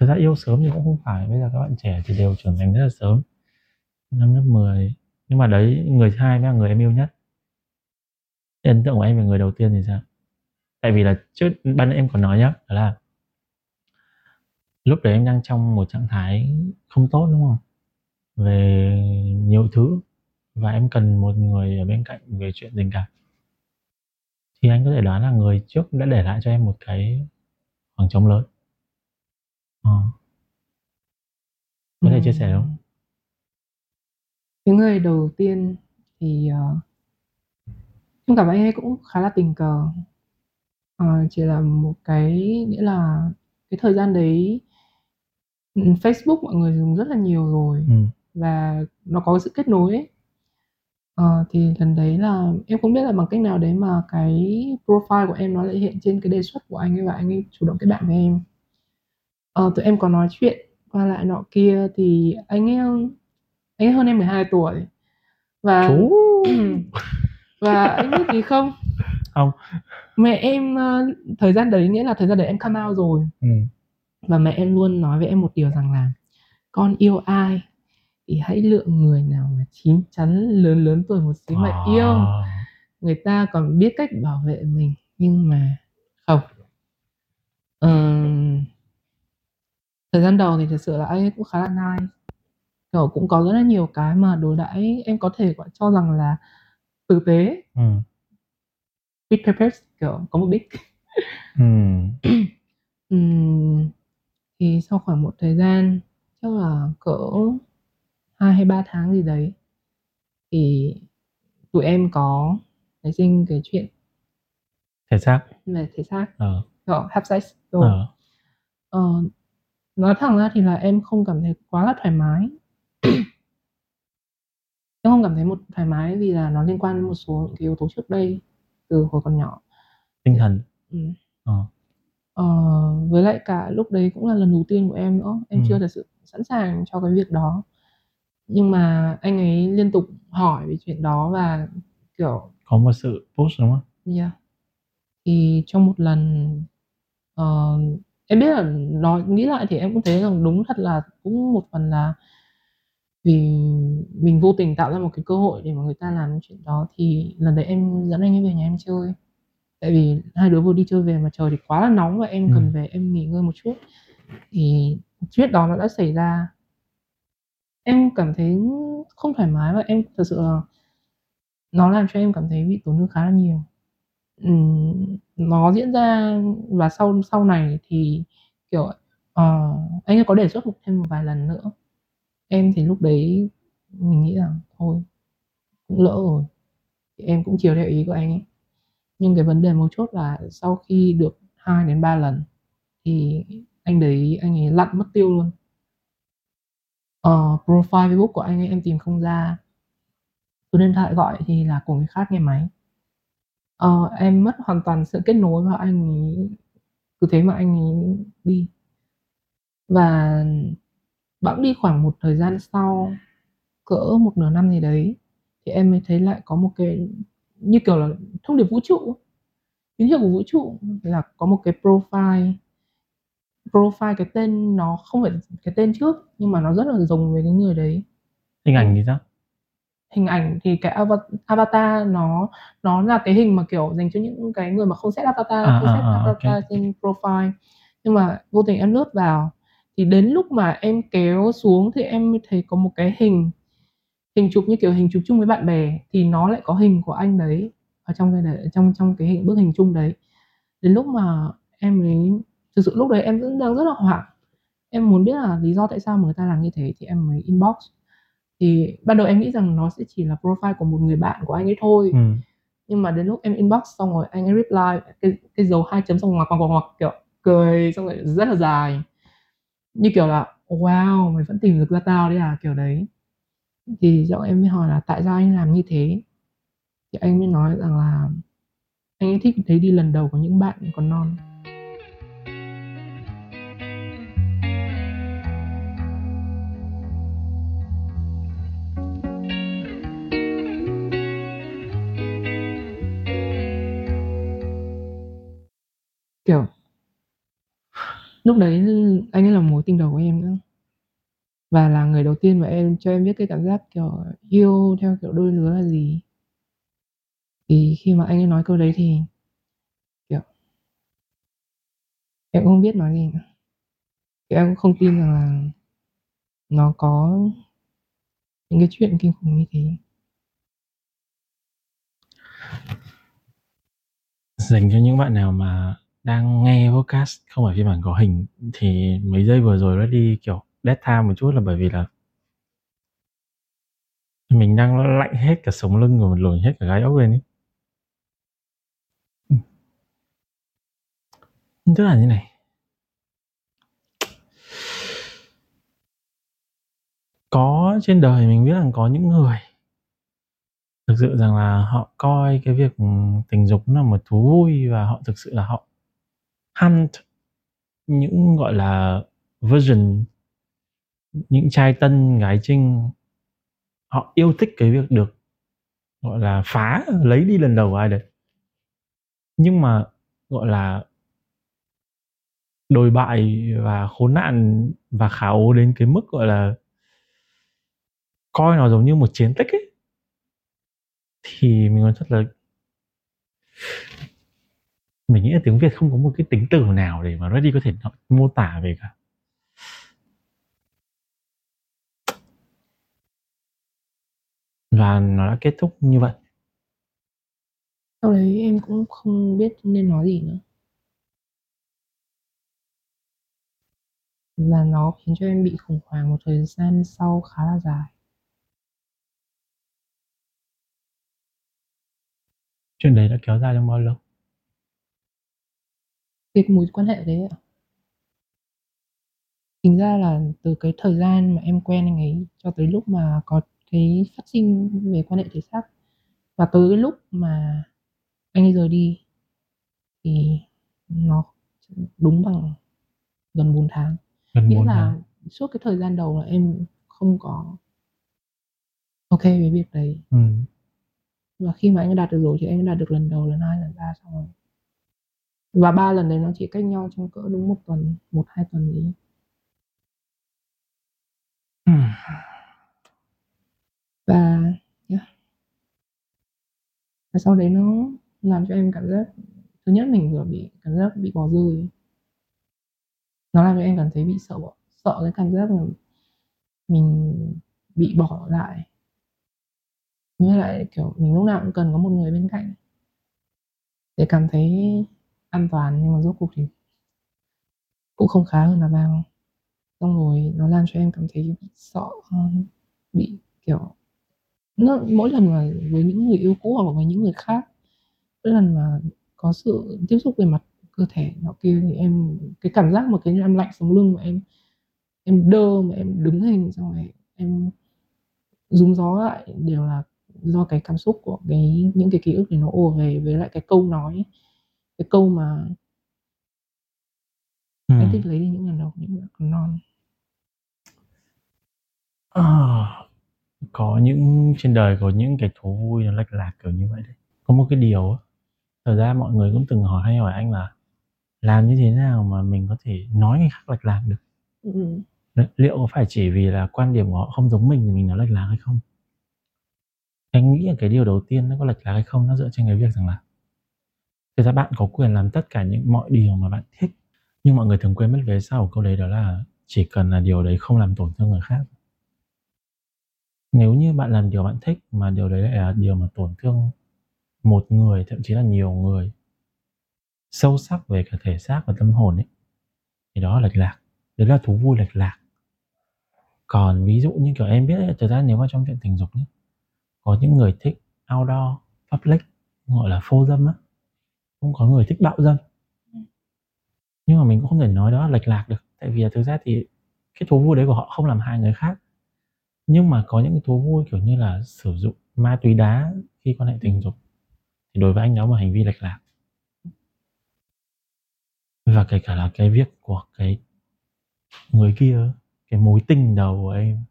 Speaker 1: thực ra yêu sớm thì cũng không phải. Bây giờ các bạn trẻ thì đều trưởng thành rất là sớm. Năm lớp 10 nhưng mà đấy người thứ hai mới là người em yêu nhất. Ấn tượng của em về người đầu tiên thì sao tại vì là trước ban em còn nói nhá đó là lúc đấy em đang trong một trạng thái không tốt đúng không? Về nhiều thứ và em cần một người ở bên cạnh về chuyện tình cảm. Thì anh có thể đoán là người trước đã để lại cho em một cái khoảng trống lớn. À. có thể chia sẻ không?
Speaker 2: Những Cái người đầu tiên thì, uh, em cảm thấy anh ấy cũng khá là tình cờ. Ờ, chỉ là một cái nghĩa là cái thời gian đấy, ừm, Facebook mọi người dùng rất là nhiều rồi
Speaker 1: Ừm.
Speaker 2: và nó có sự kết nối ấy. Ờ, thì lần đấy là em không biết là bằng cách nào đấy mà cái profile của em nó lại hiện trên cái đề xuất của anh ấy và anh ấy chủ động kết bạn với em. Ờ, tụi em có nói chuyện qua lại nọ kia thì anh ấy, anh ấy hơn em 12 tuổi. Và
Speaker 1: Chú.
Speaker 2: và anh biết gì không?
Speaker 1: Không.
Speaker 2: Mẹ em, ơ, thời gian đấy nghĩa là thời gian đấy em come out rồi.
Speaker 1: Ừm.
Speaker 2: Và mẹ em luôn nói với em một điều rằng là "Con yêu ai thì hãy lựa người nào mà chín chắn, lớn lớn tuổi một xíu mà yêu. Người ta còn biết cách bảo vệ mình." Nhưng mà không. Ừm. Thời gian đầu thì thực sự là anh ấy cũng khá là nice. Kiểu, cũng có rất là nhiều cái mà đối đãi em có thể, gọi, cho rằng là tử tế.
Speaker 1: Ừm.
Speaker 2: With purpose, kiểu, có mục đích.
Speaker 1: Ừm.
Speaker 2: Ừm, thì sau khoảng một thời gian, chắc là cỡ 2 hay 3 tháng gì đấy, thì tụi em có nảy sinh cái chuyện
Speaker 1: Thể xác.
Speaker 2: về thể xác,
Speaker 1: Ờ.
Speaker 2: kiểu, have sex rồi.
Speaker 1: Ờ.
Speaker 2: Ờ, nói thẳng ra thì là em không cảm thấy quá là thoải mái. Em không cảm thấy một thoải mái vì là nó liên quan đến một số những cái yếu tố trước đây từ hồi còn nhỏ.
Speaker 1: Tinh thần.
Speaker 2: Ừm.
Speaker 1: Ờ.
Speaker 2: Ờ, với lại cả lúc đấy cũng là lần đầu tiên của em nữa, em chưa
Speaker 1: Ừm.
Speaker 2: thật sự sẵn sàng cho cái việc đó. Nhưng mà anh ấy liên tục hỏi về chuyện đó và, kiểu
Speaker 1: Có một sự push, đúng không?
Speaker 2: Yeah. Thì trong một lần, ờ, em biết là nói nghĩ lại thì em cũng thấy rằng đúng thật là cũng một phần là vì mình vô tình tạo ra một cái cơ hội để mà người ta làm chuyện đó, thì lần đấy em dẫn anh ấy về nhà em chơi. Tại vì hai đứa vừa đi chơi về mà trời thì quá là nóng và em cần
Speaker 1: Ừm.
Speaker 2: về em nghỉ ngơi một chút. Thì chuyện đó nó đã xảy ra. Em cảm thấy không thoải mái và em thật sự là nó làm cho em cảm thấy bị tổn thương khá là nhiều. Ừm, nó diễn ra và sau sau này thì, kiểu, ờ, anh ấy có đề xuất một thêm một vài lần nữa. Em thì lúc đấy mình nghĩ rằng thôi, cũng lỡ rồi, thì em cũng chiều theo ý của anh ấy. Nhưng cái vấn đề mấu chốt là sau khi được 2 đến 3 lần thì anh đấy anh ấy lặn mất tiêu luôn. Ờ, profile Facebook của anh ấy em tìm không ra. Số điện thoại gọi thì là của người khác nghe máy. Ờ, em mất hoàn toàn sự kết nối và anh ấy cứ thế mà anh ấy đi. Và bẵng đi khoảng một thời gian sau, cỡ một nửa năm gì đấy, thì em mới thấy lại có một cái, như kiểu là, thông điệp vũ trụ, tín hiệu của vũ trụ là có một cái profile profile cái tên nó không phải cái tên trước nhưng mà nó rất là giống với cái người đấy.
Speaker 1: Hình ảnh thì sao?
Speaker 2: Hình ảnh thì cái avatar nó nó là cái hình mà kiểu dành cho những cái người mà không set avatar
Speaker 1: À,
Speaker 2: không
Speaker 1: à,
Speaker 2: set
Speaker 1: à,
Speaker 2: avatar
Speaker 1: ok.
Speaker 2: trên profile. Nhưng mà vô tình em lướt vào thì đến lúc mà em kéo xuống thì em mới thấy có một cái hình hình chụp như kiểu hình chụp chung với bạn bè thì nó lại có hình của anh đấy ở trong cái đấy, trong trong cái hình bức hình chung đấy. Đến lúc mà em mới thực sự lúc đấy em vẫn đang rất là hoảng. Em muốn biết là lý do tại sao mà người ta làm như thế thì em mới inbox. Thì ban đầu em nghĩ rằng nó sẽ chỉ là profile của một người bạn của anh ấy thôi.
Speaker 1: Ừ.
Speaker 2: nhưng mà đến lúc em inbox xong rồi anh ấy reply cái cái dấu hai chấm xong ngoặc ngoặc ngoặc kiểu cười xong rồi rất là dài như kiểu là, wow, mày vẫn tìm được ra tao đấy à? Kiểu đấy. Thì giọng em mới hỏi là tại sao anh làm như thế? Thì anh mới nói rằng là anh ấy thích thấy đi lần đầu của những bạn còn non. Kiểu lúc đấy anh ấy là mối tình đầu của em nữa. Và là người đầu tiên mà em, cho em biết cái cảm giác kiểu yêu theo kiểu đôi lứa là gì. Thì khi mà anh ấy nói câu đấy thì kiểu, em cũng không biết nói gì nữa. Thì em cũng không tin rằng là nó có những cái chuyện kinh khủng như thế.
Speaker 1: Dành cho những bạn nào mà đang nghe podcast, không phải phiên bản có hình, thì mấy giây vừa rồi nó đi, kiểu dead time một chút là bởi vì là mình đang lạnh hết cả sống lưng rồi mình lồi hết cả gáy ốc lên ấy. Tức là như này. Có, trên đời mình biết rằng có những người thực sự rằng là họ coi cái việc tình dục nó là một thú vui và họ thực sự là họ hunt, những gọi là virgin những trai tân, gái trinh, họ yêu thích cái việc được, gọi là phá, lấy đi lần đầu ai đấy. Nhưng mà, gọi là, đồi bại và khốn nạn và khá ố đến cái mức, gọi là, coi nó giống như một chiến tích ấy, thì mình nói thật là mình nghĩ là tiếng Việt không có một cái tính từ nào để mà Ready có thể mô tả về cả. Và nó đã kết thúc như vậy.
Speaker 2: Sau đấy em cũng không biết nên nói gì nữa. Và nó khiến cho em bị khủng hoảng một thời gian sau khá là dài.
Speaker 1: Chuyện đấy đã kéo dài trong bao lâu
Speaker 2: cái mối quan hệ đấy ạ. Tính ra là từ cái thời gian mà em quen anh ấy cho tới lúc mà có cái phát sinh về quan hệ thể xác và tới cái lúc mà anh ấy rời đi thì nó đúng bằng gần 4 tháng.
Speaker 1: Gần
Speaker 2: nghĩa
Speaker 1: 4
Speaker 2: là
Speaker 1: tháng.
Speaker 2: suốt cái thời gian đầu là em không có ok với việc đấy.
Speaker 1: Ừ.
Speaker 2: và khi mà anh ấy đạt được rồi thì anh ấy đạt được lần đầu lần hai lần ba xong rồi và ba lần đấy nó chỉ cách nhau trong cỡ đúng một tuần một hai tuần gì
Speaker 1: Ừ.
Speaker 2: và yeah. và sau đấy nó làm cho em cảm giác thứ nhất mình vừa bị cảm giác bị bỏ rơi nó làm cho em cảm thấy bị sợ bỏ sợ cái cảm giác là mình bị bỏ lại với lại kiểu mình lúc nào cũng cần có một người bên cạnh để cảm thấy an toàn, nhưng mà rốt cuộc thì cũng không khá hơn là bao. Xong rồi nó làm cho em cảm thấy bị sợ, bị kiểu, nó mỗi lần mà với những người yêu cũ hoặc với những người khác, mỗi lần mà có sự tiếp xúc về mặt cơ thể, nó kia thì em, cái cảm giác mà cái em lạnh sống lưng mà em em đơ, mà em đứng hình, xong rồi em rúm gió lại đều là do cái cảm xúc của cái, những cái ký ức thì nó ùa về với lại cái câu nói cái câu mà
Speaker 1: Ừ.
Speaker 2: anh thích lấy đi những lần đầu những bạn còn non
Speaker 1: À, có những trên đời có những cái thú vui nó lệch lạc kiểu như vậy đấy có một cái điều á, thật ra mọi người cũng từng hỏi hay hỏi anh là làm như thế nào mà mình có thể nói người khác lệch lạc được
Speaker 2: Ừm.
Speaker 1: liệu có phải chỉ vì là quan điểm của họ không giống mình thì mình nói lệch lạc hay không anh nghĩ là cái điều đầu tiên nó có lệch lạc hay không nó dựa trên cái việc rằng là thực ra bạn có quyền làm tất cả những mọi điều mà bạn thích nhưng mọi người thường quên mất về sau câu đấy đó là chỉ cần là điều đấy không làm tổn thương người khác. Nếu như bạn làm điều bạn thích mà điều đấy lại là điều mà tổn thương một người thậm chí là nhiều người sâu sắc về cả thể xác và tâm hồn ấy thì đó là lệch lạc. Đấy là thú vui lệch lạc. Còn ví dụ như kiểu em biết ấy, thực ra nếu mà trong chuyện tình dục nhé có những người thích outdoor public gọi là phô dâm á cũng có người thích bạo dâm. Nhưng mà mình cũng không thể nói đó là lệch lạc được. Tại vì là thực ra thì cái thú vui đấy của họ không làm hại người khác. Nhưng mà có những cái thú vui kiểu như là sử dụng ma túy đá khi quan hệ tình dục thì đối với anh đó là hành vi lệch lạc. Và kể cả là cái việc của cái người kia cái mối tình đầu của em.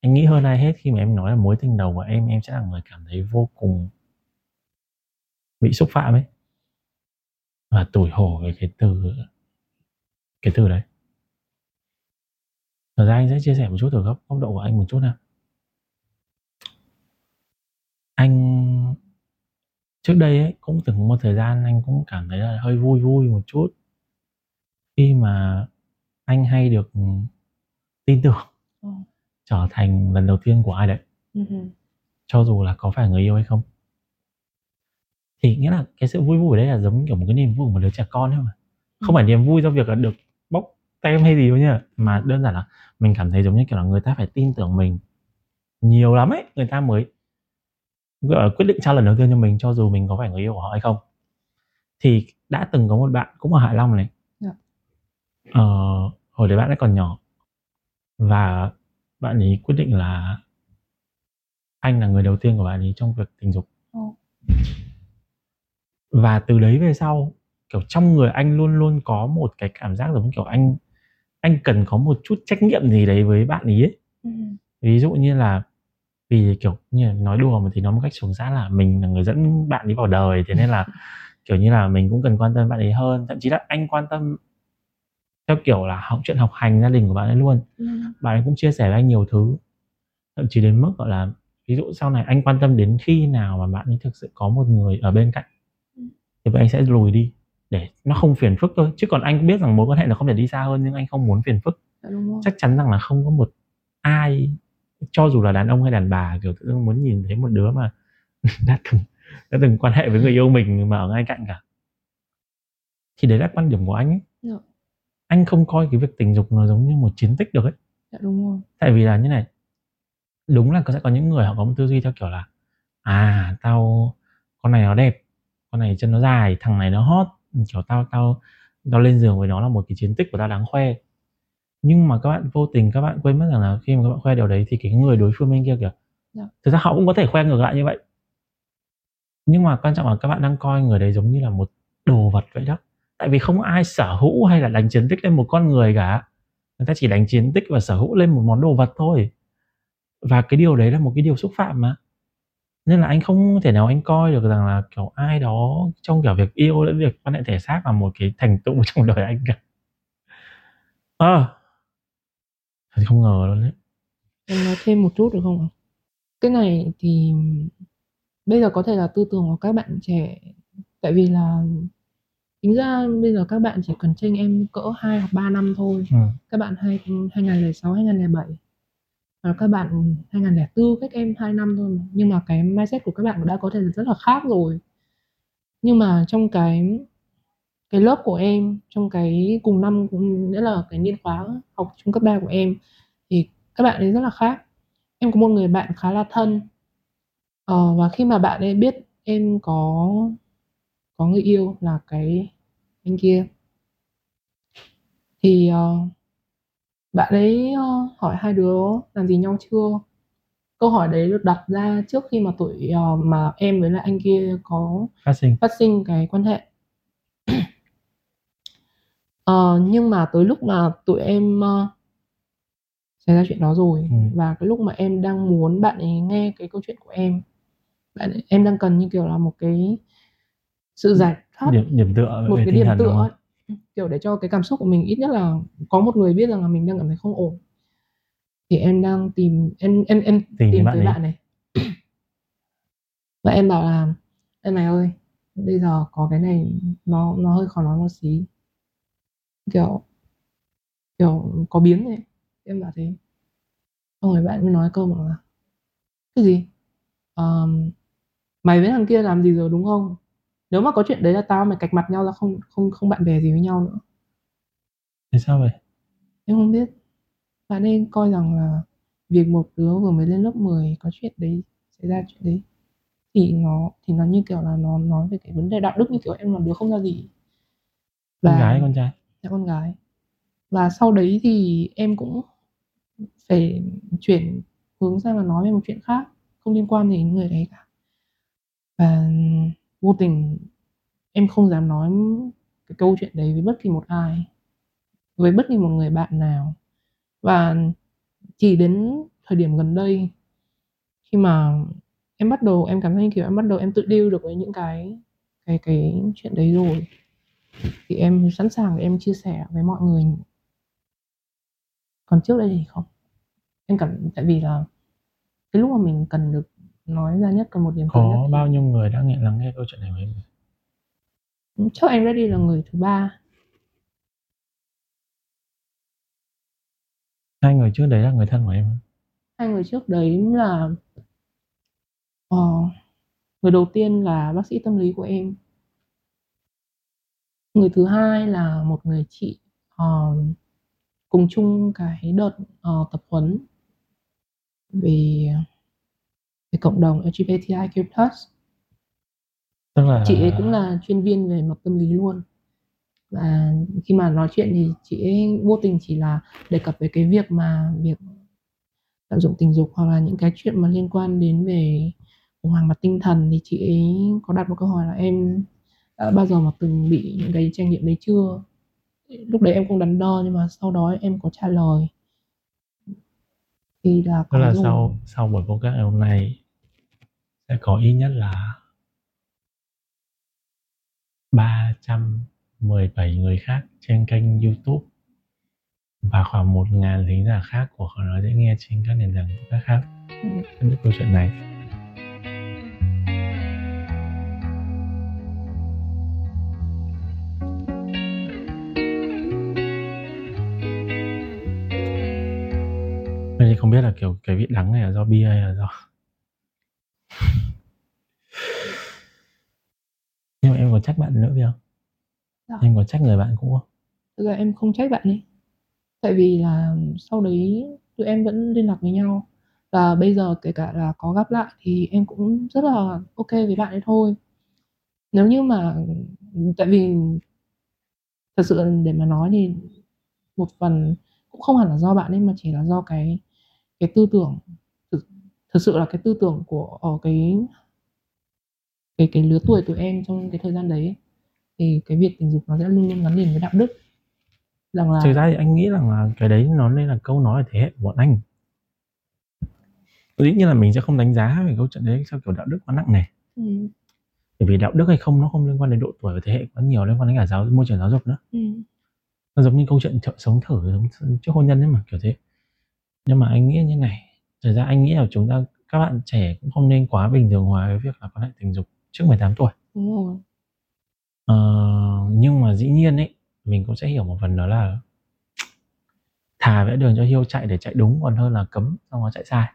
Speaker 1: Anh nghĩ hơn ai hết khi mà em nói là mối tình đầu của em em sẽ là người cảm thấy vô cùng bị xúc phạm ấy và tủi hổ về cái từ cái từ đấy. Thật ra anh sẽ chia sẻ một chút từ góc, góc độ của anh một chút nào. Anh trước đây ấy cũng từng một thời gian anh cũng cảm thấy là hơi vui vui một chút. Khi mà anh hay được tin tưởng
Speaker 2: Ờ.
Speaker 1: trở thành lần đầu tiên của ai đấy.
Speaker 2: Ừm.
Speaker 1: cho dù là có phải người yêu hay không thì nghĩa là cái sự vui vui ở đây là giống kiểu một cái niềm vui của một đứa trẻ con thôi mà không
Speaker 2: Ừ.
Speaker 1: phải niềm vui do việc là được bóc tem hay gì đâu nhá mà đơn giản là mình cảm thấy giống như kiểu là người ta phải tin tưởng mình nhiều lắm ấy người ta mới gọi quyết định trao lần đầu tiên cho mình cho dù mình có phải người yêu của họ hay không thì đã từng có một bạn cũng ở Hạ Long này
Speaker 2: Dạ.
Speaker 1: ờ, hồi đấy bạn ấy còn nhỏ và bạn ấy quyết định là anh là người đầu tiên của bạn ấy trong việc tình dục. Và từ đấy về sau kiểu trong người anh luôn luôn có một cái cảm giác giống kiểu anh anh cần có một chút trách nhiệm gì đấy với bạn ấy, ấy.
Speaker 2: Ừm.
Speaker 1: ví dụ như là vì kiểu như nói đùa mà thì nói một cách sống sát là mình là người dẫn bạn ấy vào đời thế nên là kiểu như là mình cũng cần quan tâm bạn ấy hơn thậm chí là anh quan tâm theo kiểu là học chuyện học hành gia đình của bạn ấy luôn
Speaker 2: Ừm.
Speaker 1: bạn ấy cũng chia sẻ với anh nhiều thứ thậm chí đến mức gọi là ví dụ sau này anh quan tâm đến khi nào mà bạn ấy thực sự có một người ở bên cạnh
Speaker 2: Ừ.
Speaker 1: thì vậy anh sẽ lùi đi. Để nó không phiền phức thôi. Chứ còn anh cũng biết rằng mối quan hệ nó không thể đi xa hơn nhưng anh không muốn phiền phức.
Speaker 2: Dạ
Speaker 1: chắc chắn rằng là không có một ai cho dù là đàn ông hay đàn bà kiểu tự muốn nhìn thấy một đứa mà đã từng đã từng quan hệ với người yêu mình mà ở ngay cạnh cả. Thì đấy là quan điểm của anh ấy.
Speaker 2: Dạ.
Speaker 1: anh không coi cái việc tình dục nó giống như một chiến tích được ấy.
Speaker 2: Dạ đúng rồi.
Speaker 1: tại vì là như này đúng là có sẽ có những người họ có một tư duy theo kiểu là à tao con này nó đẹp con này chân nó dài thằng này nó hot. Kiểu tao tao tao lên giường với nó là một cái chiến tích của tao đáng khoe. Nhưng mà các bạn vô tình các bạn quên mất rằng là khi mà các bạn khoe điều đấy thì cái người đối phương bên kia kìa
Speaker 2: Dạ.
Speaker 1: thực ra họ cũng có thể khoe ngược lại như vậy. Nhưng mà quan trọng là các bạn đang coi người đấy giống như là một đồ vật vậy đó. Tại vì không ai sở hữu hay là đánh chiến tích lên một con người cả. Người ta chỉ đánh chiến tích và sở hữu lên một món đồ vật thôi. Và cái điều đấy là một cái điều xúc phạm mà nên là anh không thể nào anh coi được rằng là kiểu ai đó trong kiểu việc yêu lẫn việc quan hệ thể xác là một cái thành tựu trong đời anh cả à, thật không ngờ luôn đấy
Speaker 2: Em nói thêm một chút được không ạ? Cái này thì bây giờ có thể là tư tưởng của các bạn trẻ tại vì là tính ra bây giờ các bạn chỉ cần chênh em cỡ 2 hoặc 3 năm thôi.
Speaker 1: ừ.
Speaker 2: Các bạn hai 2006, 2007 và các bạn 2004 cách em 2 năm thôi mà. Nhưng mà cái mindset của các bạn đã có thể rất là khác rồi. Nhưng mà trong cái cái lớp của em trong cái cùng năm cũng nghĩa là cái niên khóa học trung cấp 3 của em thì các bạn ấy rất là khác. Em có một người bạn khá là thân. Ờ, và khi mà bạn ấy biết em có có người yêu là cái anh kia thì uh, bạn ấy ờ, hỏi hai đứa làm gì nhau chưa câu hỏi đấy được đặt ra trước khi mà tụi ờ, mà em với lại anh kia có
Speaker 1: phát sinh
Speaker 2: phát sinh cái quan hệ Ờ, nhưng mà tới lúc mà tụi em ờ, xảy ra chuyện đó rồi
Speaker 1: Ừ.
Speaker 2: và cái lúc mà em đang muốn bạn ấy nghe cái câu chuyện của em bạn em đang cần như kiểu là một cái sự giải thoát
Speaker 1: điểm điểm tựa
Speaker 2: một
Speaker 1: về
Speaker 2: cái
Speaker 1: tinh
Speaker 2: điểm
Speaker 1: thần đúng
Speaker 2: tựa
Speaker 1: không?
Speaker 2: ấy. Kiểu, để cho cái cảm xúc của mình ít nhất là có một người biết rằng là mình đang cảm thấy không ổn. Thì em đang tìm em em em
Speaker 1: Tìm
Speaker 2: tìm
Speaker 1: bạn
Speaker 2: tới bạn này. Và em bảo là "Ê mày ơi, bây giờ có cái này nó nó hơi khó nói một xí." Kiểu kiểu, có biến ấy. Em bảo thế. Xong rồi bạn mới nói câu là "Cái gì? Ờm, mày với thằng kia làm gì rồi, đúng không? Nếu mà có chuyện đấy là tao mày cạch mặt nhau ra không không không bạn bè gì với nhau nữa."
Speaker 1: Tại sao vậy?
Speaker 2: Em không biết. Bạn ấy coi rằng là việc một đứa vừa mới lên lớp 10 có chuyện đấy, xảy ra chuyện đấy thì nó thì nó như kiểu là nó nói về cái vấn đề đạo đức như kiểu em là đứa không ra gì.
Speaker 1: Con
Speaker 2: Và
Speaker 1: gái hay con trai?
Speaker 2: Dạ con gái. Và sau đấy thì em cũng phải chuyển hướng sang là nói về một chuyện khác, không liên quan gì đến người đấy cả. Và vô tình em không dám nói cái câu chuyện đấy với bất kỳ một ai, với bất kỳ một người bạn nào. Và chỉ đến thời điểm gần đây khi mà em bắt đầu em cảm thấy, kiểu, em bắt đầu em tự deal được với những cái cái cái chuyện đấy rồi thì em sẵn sàng để em chia sẻ với mọi người. Còn trước đây thì không. Em cảm tại vì là cái lúc mà mình cần được nói ra nhất, cần một điểm nhất
Speaker 1: Có
Speaker 2: thì
Speaker 1: bao nhiêu người đã nghe lắng nghe câu chuyện này của em rồi?
Speaker 2: Ừm, chắc anh Ready là người thứ 3.
Speaker 1: Hai người trước đấy là người thân của em?
Speaker 2: Hai người trước đấy là ờ, người đầu tiên là bác sĩ tâm lý của em. Người thứ hai là một người chị, ờ, cùng chung cái đợt, ờ, tập huấn về về cộng đồng LGBTIQ+.
Speaker 1: Tức là
Speaker 2: Chị ấy cũng là chuyên viên về mặt tâm lý luôn. Và khi mà nói chuyện thì chị ấy vô tình chỉ là đề cập về cái việc mà việc lạm dụng tình dục hoặc là những cái chuyện mà liên quan đến về khủng hoảng mặt tinh thần thì chị ấy có đặt một câu hỏi là "Em đã bao giờ mà từng bị những cái trải nghiệm đấy chưa?" Lúc đấy em cũng đắn đo nhưng mà sau đó em có trả lời. Thì là có
Speaker 1: là
Speaker 2: rồi.
Speaker 1: sau sau buổi podcast ngày hôm nay sẽ có ít nhất là 317 người khác trên kênh YouTube và khoảng 1.000 thính giả khác của họ Nói Dễ Nghe trên các nền tảng podcast khác
Speaker 2: Ừm.
Speaker 1: sẽ câu chuyện này. Mình không biết là, kiểu, cái vị đắng này là do bia hay là do nhưng mà em có trách bạn nữ kia không?
Speaker 2: Dạ.
Speaker 1: Em có trách người bạn cũ không?
Speaker 2: Thực ra em không trách bạn ấy. Tại vì là sau đấy tụi em vẫn liên lạc với nhau. Và bây giờ kể cả là có gặp lại thì em cũng rất là kê với bạn ấy thôi. Nếu như mà tại vì thật sự để mà nói thì một phần cũng không hẳn là do bạn ấy mà chỉ là do cái cái tư tưởng thực thực sự là cái tư tưởng của, ờ, cái cái cái lứa tuổi tụi em trong cái thời gian đấy ấy, thì cái việc tình dục nó sẽ luôn luôn gắn liền với đạo đức. Rằng
Speaker 1: Thực
Speaker 2: là
Speaker 1: ra thì anh nghĩ rằng là cái đấy nó nên là câu nói ở thế hệ của bọn anh. Dĩ nhiên là mình sẽ không đánh giá về câu chuyện đấy theo kiểu đạo đức quá nặng.
Speaker 2: Ừm.
Speaker 1: Bởi vì đạo đức hay không nó không liên quan đến độ tuổi và thế hệ quá nhiều, liên quan đến cả giáo môi trường giáo dục nữa.
Speaker 2: Ừm.
Speaker 1: Nó giống như câu chuyện chợ sống thử giống trước hôn nhân ấy mà, kiểu thế. Nhưng mà anh nghĩ như này, thực ra anh nghĩ là chúng ta các bạn trẻ cũng không nên quá bình thường hóa cái việc là quan hệ tình dục trước 18 tuổi.
Speaker 2: Đúng rồi.
Speaker 1: Ờ, nhưng mà dĩ nhiên ấy, mình cũng sẽ hiểu một phần đó là thà vẽ đường cho hươu chạy để chạy đúng còn hơn là cấm xong nó chạy sai.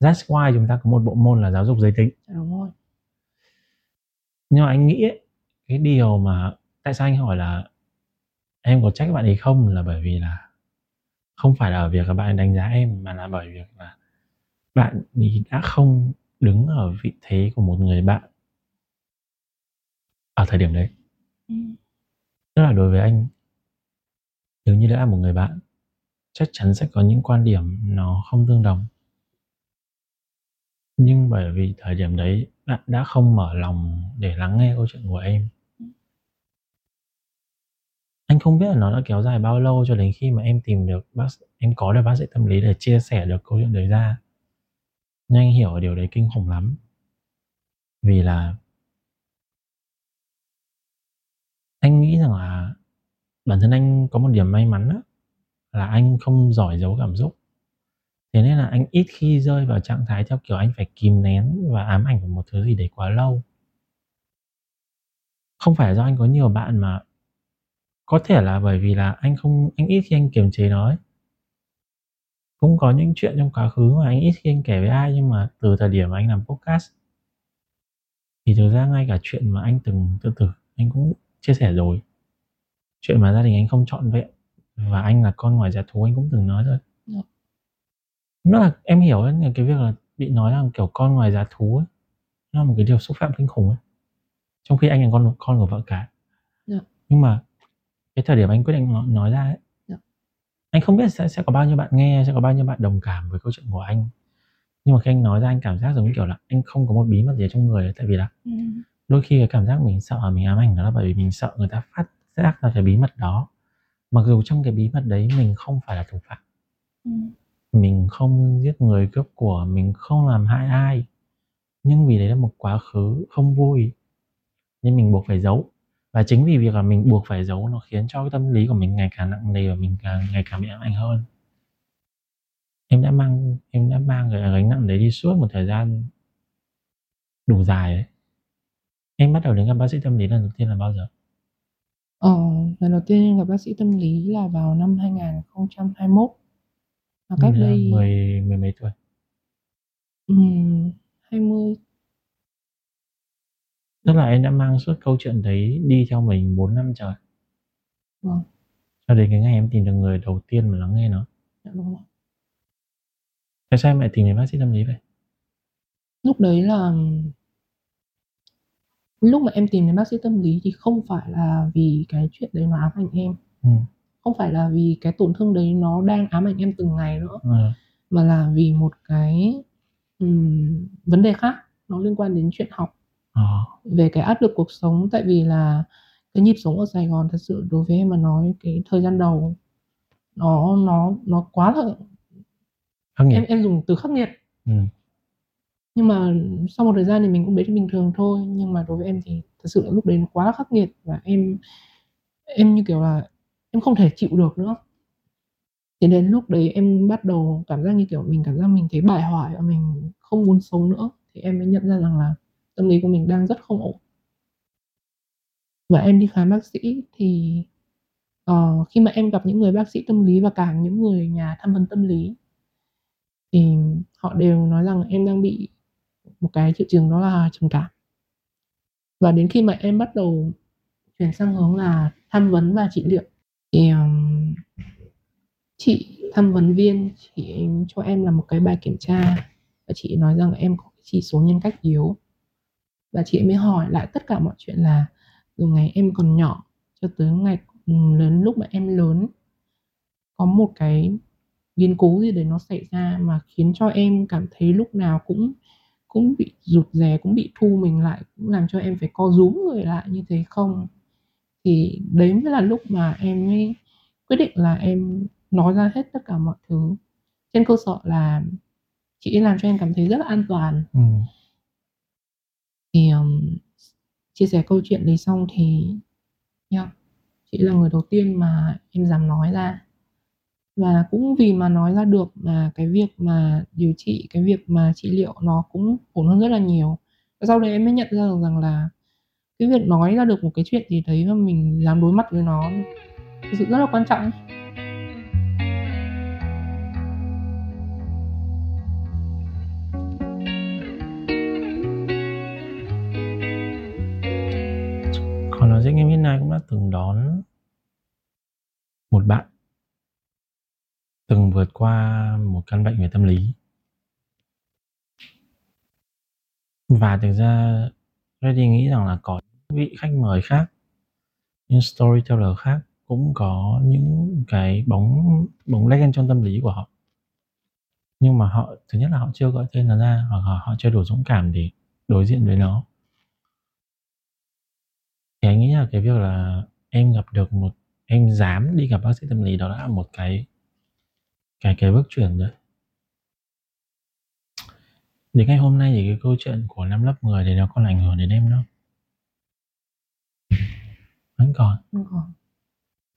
Speaker 1: That's why chúng ta có một bộ môn là giáo dục giới tính.
Speaker 2: Đúng rồi.
Speaker 1: Nhưng mà anh nghĩ ấy, cái điều mà tại sao anh hỏi là em có trách bạn ấy không là bởi vì là không phải là ở việc là bạn đánh giá em mà là bởi việc là bạn đã không đứng ở vị thế của một người bạn ở thời điểm đấy.
Speaker 2: Ừm.
Speaker 1: Tức là đối với anh nếu như đã là một người bạn chắc chắn sẽ có những quan điểm nó không tương đồng. Nhưng bởi vì thời điểm đấy bạn đã không mở lòng để lắng nghe câu chuyện của em. Không biết là nó đã kéo dài bao lâu cho đến khi mà em tìm được bác em có được bác sĩ tâm lý để chia sẻ được câu chuyện đấy ra. Nhưng anh hiểu điều đấy kinh khủng lắm. Vì là anh nghĩ rằng là bản thân anh có một điểm may mắn đó, là anh không giỏi giấu cảm xúc. Thế nên là anh ít khi rơi vào trạng thái theo kiểu anh phải kìm nén và ám ảnh về một thứ gì đấy quá lâu. Không phải do anh có nhiều bạn mà có thể là bởi vì là anh không anh ít khi anh kiềm chế nó ấy. Cũng có những chuyện trong quá khứ mà anh ít khi anh kể với ai nhưng mà từ thời điểm mà anh làm podcast thì thực ra ngay cả chuyện mà anh từng tự tử anh cũng chia sẻ rồi. Chuyện mà gia đình anh không trọn vẹn và anh là con ngoài giá thú anh cũng từng nói rồi.
Speaker 2: Dạ.
Speaker 1: Nó là em hiểu ấy, cái việc là bị nói là kiểu con ngoài giá thú ấy, nó là một cái điều xúc phạm kinh khủng ấy. Trong khi anh là con con của vợ cả.
Speaker 2: Dạ.
Speaker 1: Nhưng mà cái thời điểm anh quyết định nói, nói ra ấy,
Speaker 2: Dạ.
Speaker 1: anh không biết sẽ sẽ có bao nhiêu bạn nghe, sẽ có bao nhiêu bạn đồng cảm với câu chuyện của anh. Nhưng mà khi anh nói ra anh cảm giác giống như kiểu là anh không có một bí mật gì trong người ấy, tại vì là
Speaker 2: Ừm.
Speaker 1: đôi khi cái cảm giác mình sợ mình ám ảnh đó là bởi vì mình sợ người ta phát giác ra cái bí mật đó. Mặc dù trong cái bí mật đấy mình không phải là thủ phạm.
Speaker 2: Ừm.
Speaker 1: Mình không giết người cướp của, mình không làm hại ai. Nhưng vì đấy là một quá khứ không vui nên mình buộc phải giấu. Và chính vì việc là mình buộc phải giấu nó khiến cho cái tâm lý của mình ngày càng nặng nề và mình càng ngày càng bị ám ảnh hơn. Em đã mang em đã mang cái gánh nặng đấy đi suốt một thời gian đủ dài ấy. Em bắt đầu đến gặp bác sĩ tâm lý lần đầu tiên là bao giờ?
Speaker 2: Ờ, lần đầu tiên em gặp bác sĩ tâm lý là vào năm 2021. Và cách đây
Speaker 1: mười mười mấy tuổi.
Speaker 2: Ừm, 20
Speaker 1: Tức là em đã mang suốt câu chuyện đấy đi theo mình 4 năm trời.
Speaker 2: Vâng.
Speaker 1: Cho đến cái ngày em tìm được người đầu tiên mà lắng nghe nó.
Speaker 2: Dạ.
Speaker 1: Tại sao em lại tìm đến bác sĩ tâm lý vậy?
Speaker 2: Lúc đấy là lúc mà em tìm đến bác sĩ tâm lý thì không phải là vì cái chuyện đấy nó ám ảnh em.
Speaker 1: Ừm.
Speaker 2: Không phải là vì cái tổn thương đấy nó đang ám ảnh em từng ngày nữa,
Speaker 1: Ờ.
Speaker 2: mà là vì một cái, ừm, vấn đề khác, nó liên quan đến chuyện học.
Speaker 1: Ờ.
Speaker 2: Về cái áp lực cuộc sống, tại vì là cái nhịp sống ở Sài Gòn thật sự đối với em mà nói cái thời gian đầu nó nó nó quá là
Speaker 1: Khắc nghiệt.
Speaker 2: em em dùng từ khắc nghiệt.
Speaker 1: Ừm.
Speaker 2: Nhưng mà sau một thời gian thì mình cũng thấy bình thường thôi, nhưng mà đối với em thì thật sự là lúc đấy nó quá là khắc nghiệt và em em, như kiểu là, em không thể chịu được nữa. Thế đến lúc đấy em bắt đầu cảm giác như kiểu mình cảm giác mình thấy bại hoại và mình không muốn sống nữa, thì em mới nhận ra rằng là tâm lý của mình đang rất không ổn. Và em đi khám bác sĩ thì, uh, khi mà em gặp những người bác sĩ tâm lý và cả những người nhà tham vấn tâm lý thì họ đều nói rằng em đang bị một cái triệu chứng đó là trầm cảm. Và đến khi mà em bắt đầu chuyển sang hướng là tham vấn và trị liệu thì, um, chị tham vấn viên chị cho em làm một cái bài kiểm tra và chị nói rằng em có chỉ số nhân cách yếu. Và chị ấy mới hỏi lại tất cả mọi chuyện là từ ngày em còn nhỏ cho tới ngày, ừ, lớn lúc mà em lớn có một cái biến cố gì đấy nó xảy ra mà khiến cho em cảm thấy lúc nào cũng cũng bị rụt rè, cũng bị thu mình lại, cũng làm cho em phải co rúm người lại như thế không? Thì đấy mới là lúc mà em mới quyết định là em nói ra hết tất cả mọi thứ. Trên cơ sở là chị ấy làm cho em cảm thấy rất là an toàn.
Speaker 1: ừ.
Speaker 2: Thì, ờm, chia sẻ câu chuyện đấy xong thì yeah, chị là người đầu tiên mà em dám nói ra. Và cũng vì mà nói ra được mà cái việc mà điều trị, cái việc mà trị liệu nó cũng ổn hơn rất là nhiều. Và sau đấy em mới nhận ra được rằng là cái việc nói ra được một cái chuyện gì đấy mà mình dám đối mặt với nó thực sự rất là quan trọng ấy.
Speaker 1: Nói cũng đã từng đón một bạn từng vượt qua một căn bệnh về tâm lý. Và thực ra Reddy nghĩ rằng là có vị khách mời khác, những storyteller khác cũng có những cái bóng bóng đen trong tâm lý của họ. Nhưng mà họ thứ nhất là họ chưa gọi tên nó ra hoặc là họ chưa đủ dũng cảm để đối diện với nó. Thì anh nghĩ là cái việc là em gặp được một em dám đi gặp bác sĩ tâm lý đó đã là một cái cái cái bước chuyển rồi. Đến ngày hôm nay thì cái câu chuyện của năm lớp 10 thì nó còn ảnh hưởng đến em không? Vẫn còn.
Speaker 2: Không còn.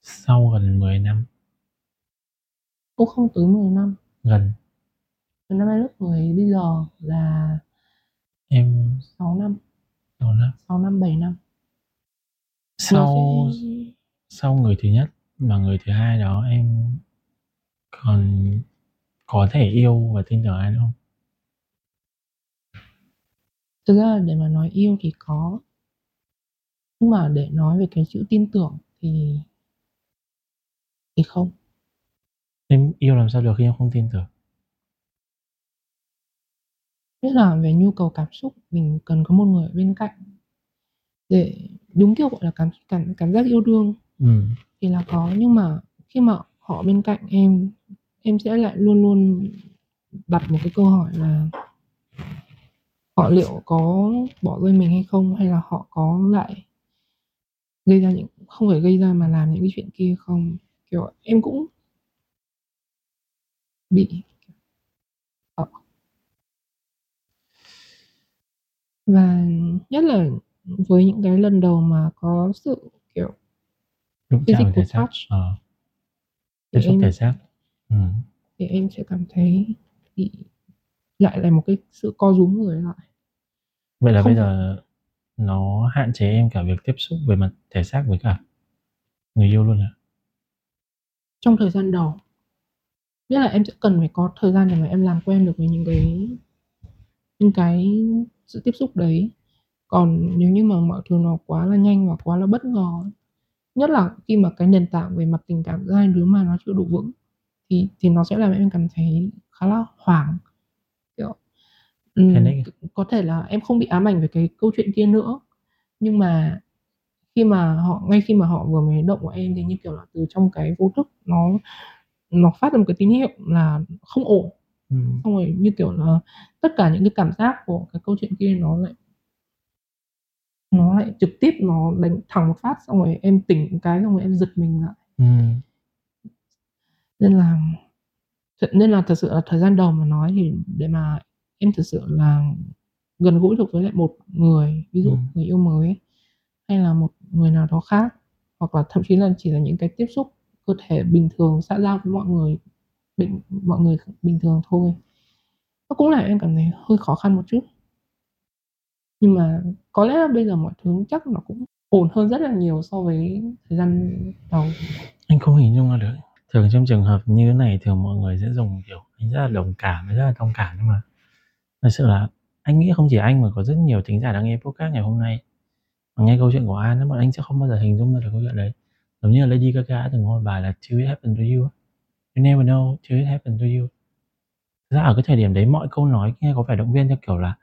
Speaker 1: Sau gần 10 năm.
Speaker 2: Cũng không tới 10 năm.
Speaker 1: Gần.
Speaker 2: Từ năm em lớp 10 bây giờ là
Speaker 1: Em
Speaker 2: 6 năm,
Speaker 1: 6 năm.
Speaker 2: 6 năm 7 năm.
Speaker 1: Sau
Speaker 2: sẽ
Speaker 1: sau người thứ nhất và người thứ hai đó em còn có thể yêu và tin tưởng ai nữa không?
Speaker 2: Thực ra để mà nói yêu thì có. Nhưng mà để nói về cái chữ tin tưởng thì thì không.
Speaker 1: Em yêu làm sao được khi em không tin tưởng?
Speaker 2: Nhất là về nhu cầu cảm xúc mình cần có một người ở bên cạnh để đúng kiểu gọi là cảm cảm cảm giác yêu đương
Speaker 1: Ừm.
Speaker 2: thì là có nhưng mà khi mà họ bên cạnh em em sẽ lại luôn luôn đặt một cái câu hỏi là họ liệu có bỏ rơi mình hay không hay là họ có lại gây ra những không phải gây ra mà làm những cái chuyện kia không kiểu em cũng bị ờ. và nhất là với những cái lần đầu mà có sự kiểu
Speaker 1: về
Speaker 2: physical
Speaker 1: thể xác.
Speaker 2: touch
Speaker 1: Ờ. Tiếp xúc thể xác. Ừm.
Speaker 2: thì em sẽ cảm thấy bị lại là một cái sự co rúm người lại.
Speaker 1: Vậy là
Speaker 2: Không
Speaker 1: bây giờ nó hạn chế em cả việc tiếp xúc về mặt thể xác với cả người yêu luôn à?
Speaker 2: Trong thời gian đầu. Nghĩa là em sẽ cần phải có thời gian để mà em làm quen được với những cái những cái sự tiếp xúc đấy. Còn nếu như mà mọi thứ nó quá là nhanh và quá là bất ngờ nhất là khi mà cái nền tảng về mặt tình cảm giữa hai đứa mà nó chưa đủ vững thì thì nó sẽ làm em cảm thấy khá là hoảng. Kiểu ừm,
Speaker 1: à?
Speaker 2: có thể là em không bị ám ảnh về cái câu chuyện kia nữa, nhưng mà khi mà họ ngay khi mà họ vừa mới động vào em thì, như kiểu là, từ trong cái vô thức nó nó phát ra một cái tín hiệu là không ổn.
Speaker 1: Ừm.
Speaker 2: Xong rồi, như kiểu là, tất cả những cái cảm giác của cái câu chuyện kia nó lại nó lại trực tiếp nó đánh thẳng một phát, xong rồi em tỉnh cái xong rồi em giật mình lại.
Speaker 1: Ừm.
Speaker 2: Nên là thật nên là thật sự là thời gian đầu mà nói thì để mà em thực sự là gần gũi được với lại một người, ví dụ
Speaker 1: Ừm.
Speaker 2: người yêu mới ấy, hay là một người nào đó khác, hoặc là thậm chí là chỉ là những cái tiếp xúc cơ thể bình thường, xã giao với mọi người bình mọi người bình thường thôi. Nó cũng làm em cảm thấy hơi khó khăn một chút. Nhưng mà có lẽ là bây giờ mọi thứ chắc nó cũng ổn hơn rất là nhiều so với thời gian đầu.
Speaker 1: Anh không hình dung ra được. Thường trong trường hợp như thế này thường mọi người sẽ dùng, kiểu, anh rất là đồng cảm, rất là thông cảm nhưng mà thật sự là anh nghĩ không chỉ anh mà có rất nhiều thính giả đang nghe podcast ngày hôm nay mà nghe câu chuyện của An á, bọn anh sẽ không bao giờ hình dung ra được câu chuyện đấy. Giống như là Lady Gaga đã từng có bài là "Till it happened to you" "You never know till it happened to you." Thật ra ở cái thời điểm đấy mọi câu nói nghe có vẻ động viên theo kiểu là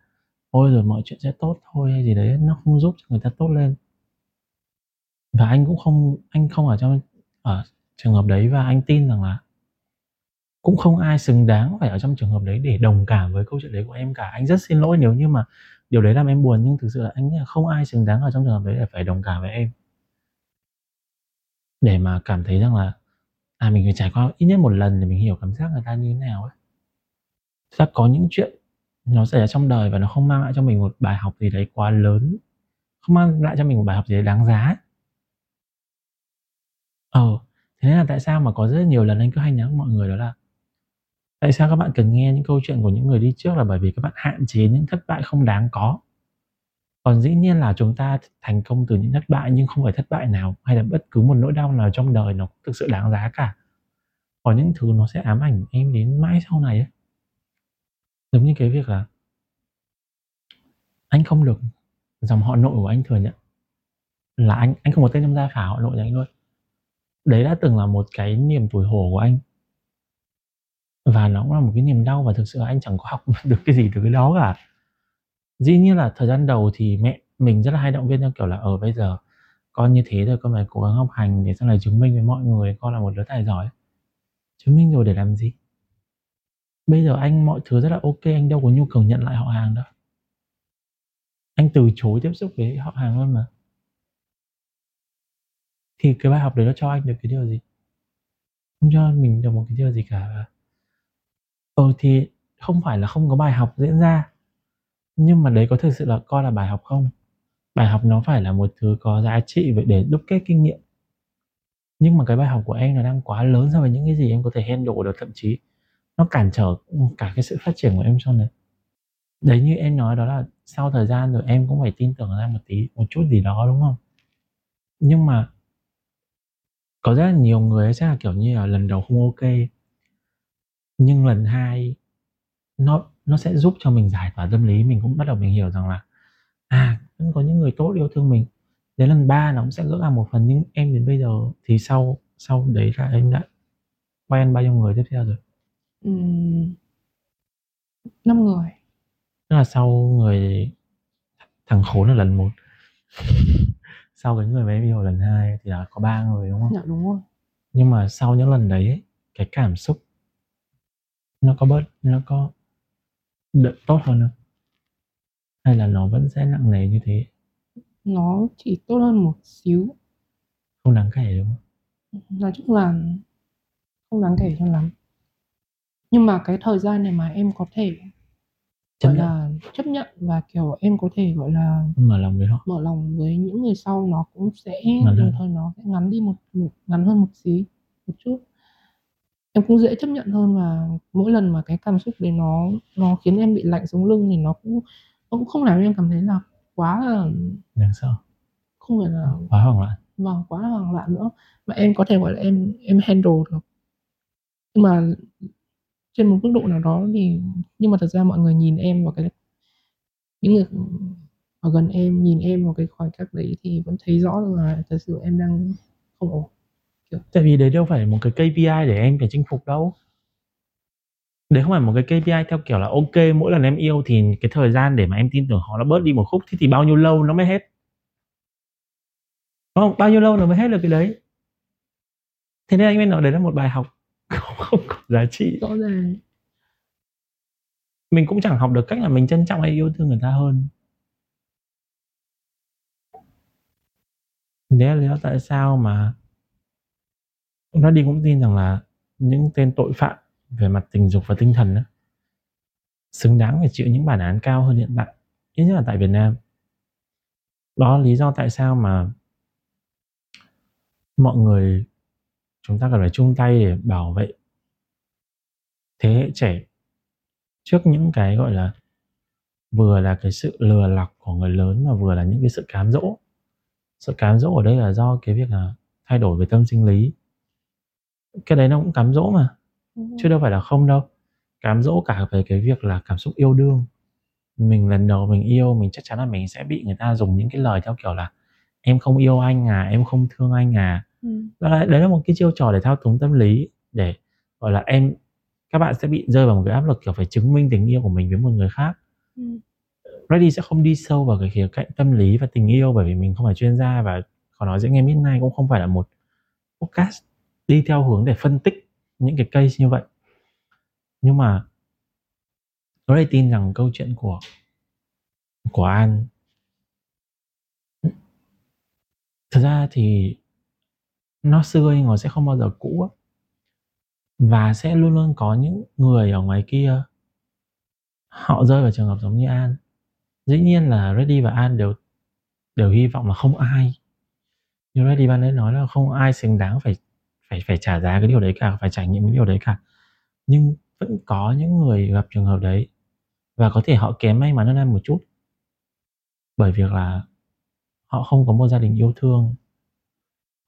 Speaker 1: "Ôi, rồi mọi chuyện sẽ tốt thôi" hay gì đấy, nó không giúp cho người ta tốt lên. Và anh cũng không anh không ở trong ở trường hợp đấy và anh tin rằng là cũng không ai xứng đáng phải ở trong trường hợp đấy để đồng cảm với câu chuyện đấy của em cả. Anh rất xin lỗi nếu như mà điều đấy làm em buồn nhưng thực sự là anh nghĩ là không ai xứng đáng ở trong trường hợp đấy để phải đồng cảm với em. Để mà cảm thấy rằng là, à, mình phải trải qua ít nhất một lần để mình hiểu cảm giác người ta như thế nào ấy. Thực có những chuyện nó xảy ra trong đời và nó không mang lại cho mình một bài học gì đấy quá lớn, không mang lại cho mình một bài học gì đấy đáng giá ấy. Ờ, thế nên là tại sao mà có rất nhiều lần anh cứ hay nhắn mọi người đó là tại sao các bạn cần nghe những câu chuyện của những người đi trước là bởi vì các bạn hạn chế những thất bại không đáng có. Còn dĩ nhiên là chúng ta thành công từ những thất bại nhưng không phải thất bại nào hay là bất cứ một nỗi đau nào trong đời nó thực sự đáng giá cả. Có những thứ nó sẽ ám ảnh em đến mãi sau này ấy. Giống như cái việc là anh không được dòng họ nội của anh thừa nhận là anh anh không có tên trong gia phả họ nội nhà anh luôn. Đấy đã từng là một cái niềm tủi hổ của anh. Và nó cũng là một cái niềm đau và thực sự là anh chẳng có học được cái gì từ cái đó cả. Dĩ nhiên là thời gian đầu thì mẹ mình rất là hay động viên theo kiểu là ở bây giờ con như thế rồi con phải cố gắng học hành để sau này chứng minh với mọi người con là một đứa tài giỏi." Chứng minh rồi để làm gì? Bây giờ anh mọi thứ rất là ô kê, anh đâu có nhu cầu nhận lại họ hàng đâu. Anh từ chối tiếp xúc với họ hàng luôn mà. Thì cái bài học đấy nó cho anh được cái điều gì? Không cho mình được một cái điều gì cả. Ừ, thì không phải là không có bài học diễn ra, nhưng mà đấy có thực sự là coi là bài học không? Bài học nó phải là một thứ có giá trị vậy để đúc kết kinh nghiệm. nhưng mà cái bài học của em nó đang quá lớn so với những cái gì em có thể handle được thậm chí nó cản trở cả cái sự phát triển của em sau này đấy, như em nói đó là sau thời gian rồi em cũng phải tin tưởng ra một tí, một chút gì đó, đúng không? Nhưng mà có rất là nhiều người sẽ là kiểu như là lần đầu không ok. Nhưng lần hai, nó nó sẽ giúp cho mình giải tỏa tâm lý. Mình cũng bắt đầu mình hiểu rằng là à vẫn có những người tốt yêu thương mình. Đến lần ba nó cũng sẽ gỡ ra một phần, nhưng em đến bây giờ thì sau sau đấy là em đã quen bao nhiêu người tiếp theo rồi.
Speaker 2: Ừm, năm người.
Speaker 1: Tức là sau người thằng khốn là lần một. Sau cái người mà em yêu lần hai thì là có ba người đúng không?
Speaker 2: Dạ đúng rồi.
Speaker 1: Nhưng mà sau những lần đấy ấy, cái cảm xúc nó có bớt nó có đỡ tốt hơn không? Hay là nó vẫn sẽ nặng nề như thế?
Speaker 2: Nó chỉ tốt hơn một xíu.
Speaker 1: Không đáng kể đúng không?
Speaker 2: Nói chung là không đáng kể cho lắm nhưng mà cái thời gian này mà em có thể
Speaker 1: chấp
Speaker 2: gọi
Speaker 1: nhận.
Speaker 2: là chấp nhận và kiểu em có thể gọi là
Speaker 1: mở lòng với họ.
Speaker 2: mở lòng với những người sau nó cũng sẽ
Speaker 1: Ngắn
Speaker 2: đồng
Speaker 1: hơn.
Speaker 2: thời nó sẽ ngắn đi một, một ngắn hơn một xí một chút. Em cũng dễ chấp nhận hơn và mỗi lần mà cái cảm xúc đấy nó nó khiến em bị lạnh sống lưng thì nó cũng nó cũng không làm em cảm thấy là quá là
Speaker 1: đáng sợ.
Speaker 2: không phải là
Speaker 1: quá hoảng loạn.
Speaker 2: Vâng quá là hoảng loạn nữa. Mà em có thể gọi là em em handle được. Nhưng mà trên một mức độ nào đó thì, nhưng mà thật ra mọi người nhìn em vào cái những người ở gần em nhìn em vào cái khoảnh khắc đấy thì vẫn thấy rõ là thật sự em đang không ổn
Speaker 1: tại vì đấy đâu phải một cái KPI để em phải chinh phục đâu. Đấy không phải một cái KPI theo kiểu là ok, mỗi lần em yêu thì cái thời gian để mà em tin tưởng họ nó bớt đi một khúc thì thì bao nhiêu lâu nó mới hết? Đúng không? Bao nhiêu lâu nó mới hết được cái đấy? Thế nên anh mới nói đấy là một bài học. không, không có giá trị.
Speaker 2: Rõ ràng
Speaker 1: mình cũng chẳng học được cách là mình trân trọng hay yêu thương người ta hơn. Đấy là lý do tại sao mà nó đi cũng tin rằng là những tên tội phạm về mặt tình dục và tinh thần đó, xứng đáng phải chịu những bản án cao hơn hiện tại ít nhất là tại Việt Nam. Đó là lý do tại sao mà mọi người chúng ta cần phải chung tay để bảo vệ thế hệ trẻ trước những cái gọi là vừa là cái sự lừa lọc của người lớn mà vừa là những cái sự cám dỗ. Sự cám dỗ ở đây là do cái việc là thay đổi về tâm sinh lý. Cái đấy nó cũng cám dỗ mà chứ đâu phải là không đâu. Cám dỗ cả về cái việc là cảm xúc yêu đương. Mình lần đầu mình yêu mình chắc chắn là mình sẽ bị người ta dùng những cái lời theo kiểu là em không yêu anh à em không thương anh à
Speaker 2: ừ.
Speaker 1: đó là, đấy là một cái chiêu trò để thao túng tâm lý để gọi là em các bạn sẽ bị rơi vào một cái áp lực kiểu phải chứng minh tình yêu của mình với một người khác
Speaker 2: Ừ.
Speaker 1: Ready sẽ không đi sâu vào cái khía cạnh tâm lý và tình yêu bởi vì mình không phải chuyên gia và khó nói dễ nghe Midnight cũng không phải là một podcast đi theo hướng để phân tích những cái case như vậy nhưng mà tôi tin rằng câu chuyện của của An thật ra thì nó xưa nhưng mà sẽ không bao giờ cũ á. và sẽ luôn luôn có những người ở ngoài kia, họ rơi vào trường hợp giống như An. Dĩ nhiên là Reddy và An đều đều hy vọng là không ai. Như Reddy ban nãy nói là không ai xứng đáng phải phải phải trả giá cái điều đấy cả, phải trải nghiệm cái điều đấy cả. Nhưng vẫn có những người gặp trường hợp đấy và có thể họ kém may mắn hơn em một chút. Bởi việc là họ không có một gia đình yêu thương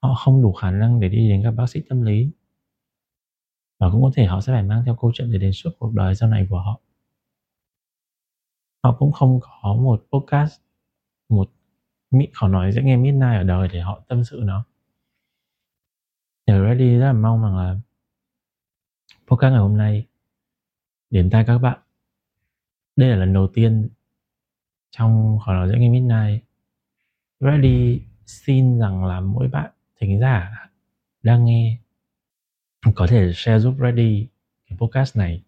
Speaker 1: họ không đủ khả năng để đi đến các bác sĩ tâm lý. Và cũng có thể họ sẽ phải mang theo câu chuyện để đến suốt cuộc đời sau này của họ. Họ cũng không có một podcast, một mỹ khó nói sẽ nghe midnight ở đời để họ tâm sự nó. Thì ready rất là mong rằng là podcast ngày hôm nay đến tay các bạn. Đây là lần đầu tiên trong khỏi nói sẽ nghe midnight. Ready xin rằng là mỗi bạn thính giả đang nghe có thể share giúp ready cái podcast này.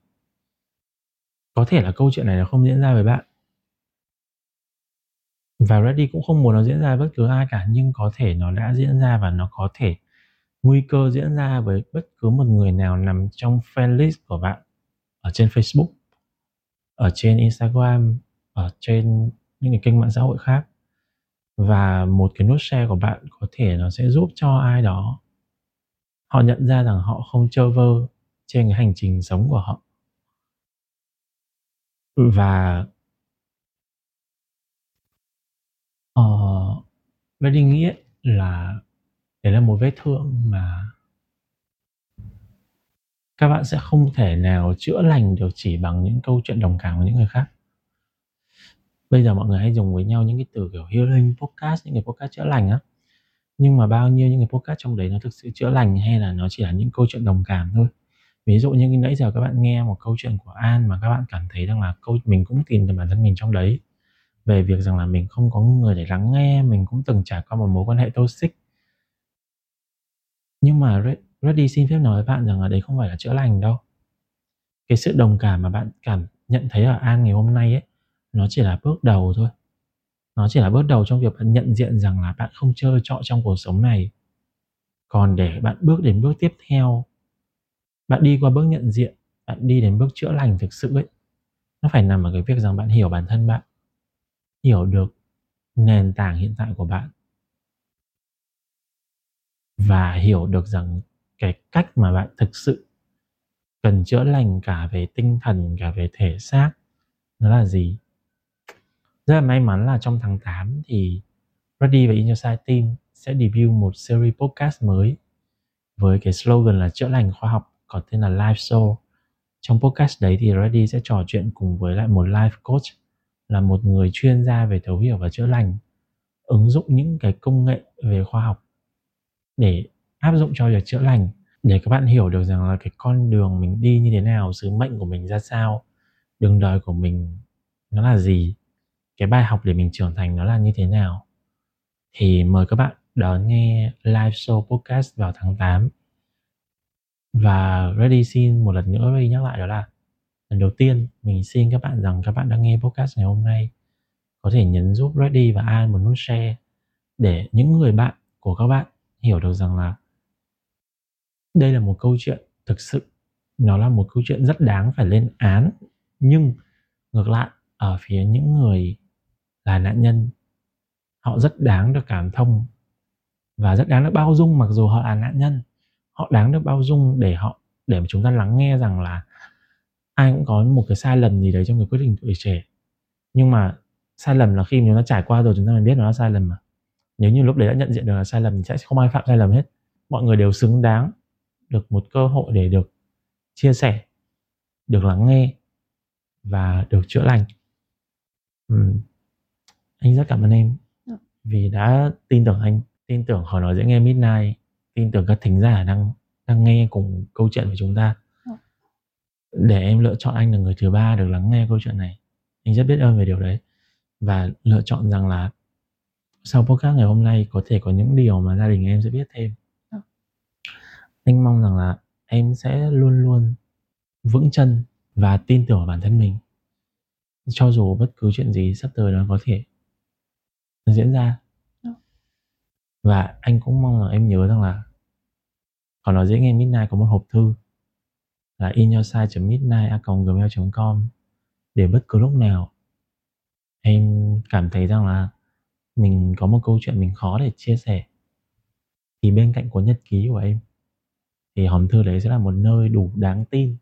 Speaker 1: Có thể là câu chuyện này nó không diễn ra với bạn. Và Ready cũng không muốn nó diễn ra với bất cứ ai cả nhưng có thể nó đã diễn ra và nó có thể nguy cơ diễn ra với bất cứ một người nào nằm trong fan list của bạn ở trên Facebook, ở trên Instagram, ở trên những cái kênh mạng xã hội khác và một cái nút share của bạn có thể nó sẽ giúp cho ai đó. Họ nhận ra rằng họ không trơ vơ trên cái hành trình sống của họ. Và uh, đi nghĩ là đấy là một vết thương mà các bạn sẽ không thể nào chữa lành được chỉ bằng những câu chuyện đồng cảm của những người khác bây giờ mọi người hay dùng với nhau những cái từ kiểu healing podcast, những cái podcast chữa lành á. Nhưng mà bao nhiêu những cái podcast trong đấy nó thực sự chữa lành hay là nó chỉ là những câu chuyện đồng cảm thôi? Ví dụ như nãy giờ các bạn nghe một câu chuyện của An mà các bạn cảm thấy rằng là câu, mình cũng tìm được bản thân mình trong đấy. Về việc rằng là mình không có người để lắng nghe, mình cũng từng trải qua một mối quan hệ toxic. Nhưng mà Reddy xin phép nói với bạn rằng là đấy không phải là chữa lành đâu. Cái sự đồng cảm mà bạn cảm nhận thấy ở An ngày hôm nay ấy nó chỉ là bước đầu thôi. Nó chỉ là bước đầu trong việc bạn nhận diện rằng là bạn không chơi trọ trong cuộc sống này. Còn để bạn bước đến bước tiếp theo, bạn đi qua bước nhận diện, bạn đi đến bước chữa lành thực sự ấy, nó phải nằm ở cái việc rằng bạn hiểu bản thân bạn, hiểu được nền tảng hiện tại của bạn. Và hiểu được rằng cái cách mà bạn thực sự cần chữa lành cả về tinh thần, cả về thể xác, nó là gì? Rất là may mắn là trong tháng 8 thì Ready và In Team sẽ debut một series podcast mới với cái slogan là chữa lành khoa học có tên là Life Show. Trong podcast đấy thì Ready sẽ trò chuyện cùng với lại một life coach, là một người chuyên gia về thấu hiểu và chữa lành, ứng dụng những cái công nghệ về khoa học để áp dụng cho việc chữa lành để các bạn hiểu được rằng là cái con đường mình đi như thế nào, sứ mệnh của mình ra sao, đường đời của mình nó là gì cái bài học để mình trưởng thành nó là như thế nào? Thì mời các bạn đón nghe live show podcast vào tháng 8 và Ready xin một lần nữa Ready nhắc lại đó là, lần đầu tiên mình xin các bạn rằng các bạn đang nghe podcast ngày hôm nay, có thể nhấn giúp Ready và An một nút share để những người bạn của các bạn hiểu được rằng là đây là một câu chuyện thực sự, nó là một câu chuyện rất đáng phải lên án. Nhưng ngược lại, ở phía những người là nạn nhân. Họ rất đáng được cảm thông và rất đáng được bao dung, mặc dù họ là nạn nhân. Họ đáng được bao dung để họ, để mà chúng ta lắng nghe rằng là ai cũng có một cái sai lầm gì đấy trong cái quyết định tuổi trẻ. Nhưng mà sai lầm là khi chúng ta trải qua rồi, chúng ta mới biết nó là sai lầm mà. Nếu như lúc đấy đã nhận diện được là sai lầm thì sẽ không ai phạm sai lầm hết. Mọi người đều xứng đáng được một cơ hội để được chia sẻ, được lắng nghe và được chữa lành. Ừ anh rất cảm ơn em dạ. vì đã tin tưởng anh tin tưởng khỏi nói dễ nghe midnight tin tưởng các thính giả đang đang nghe cùng câu chuyện của chúng ta dạ. để em lựa chọn anh là người thứ ba được lắng nghe câu chuyện này anh rất biết ơn về điều đấy và lựa chọn rằng là sau podcast ngày hôm nay có thể có những điều mà gia đình em sẽ biết thêm ừ. anh mong rằng là em sẽ luôn luôn vững chân và tin tưởng vào bản thân mình cho dù bất cứ chuyện gì sắp tới nó có thể diễn ra. Ừ. và anh cũng mong là em nhớ rằng là còn nói dễ nghe midnight có một hộp thư là inyourside.midnight.gmail.com để bất cứ lúc nào em cảm thấy rằng là mình có một câu chuyện mình khó để chia sẻ thì bên cạnh cuốn nhật ký của em thì hòm thư đấy sẽ là một nơi đủ đáng tin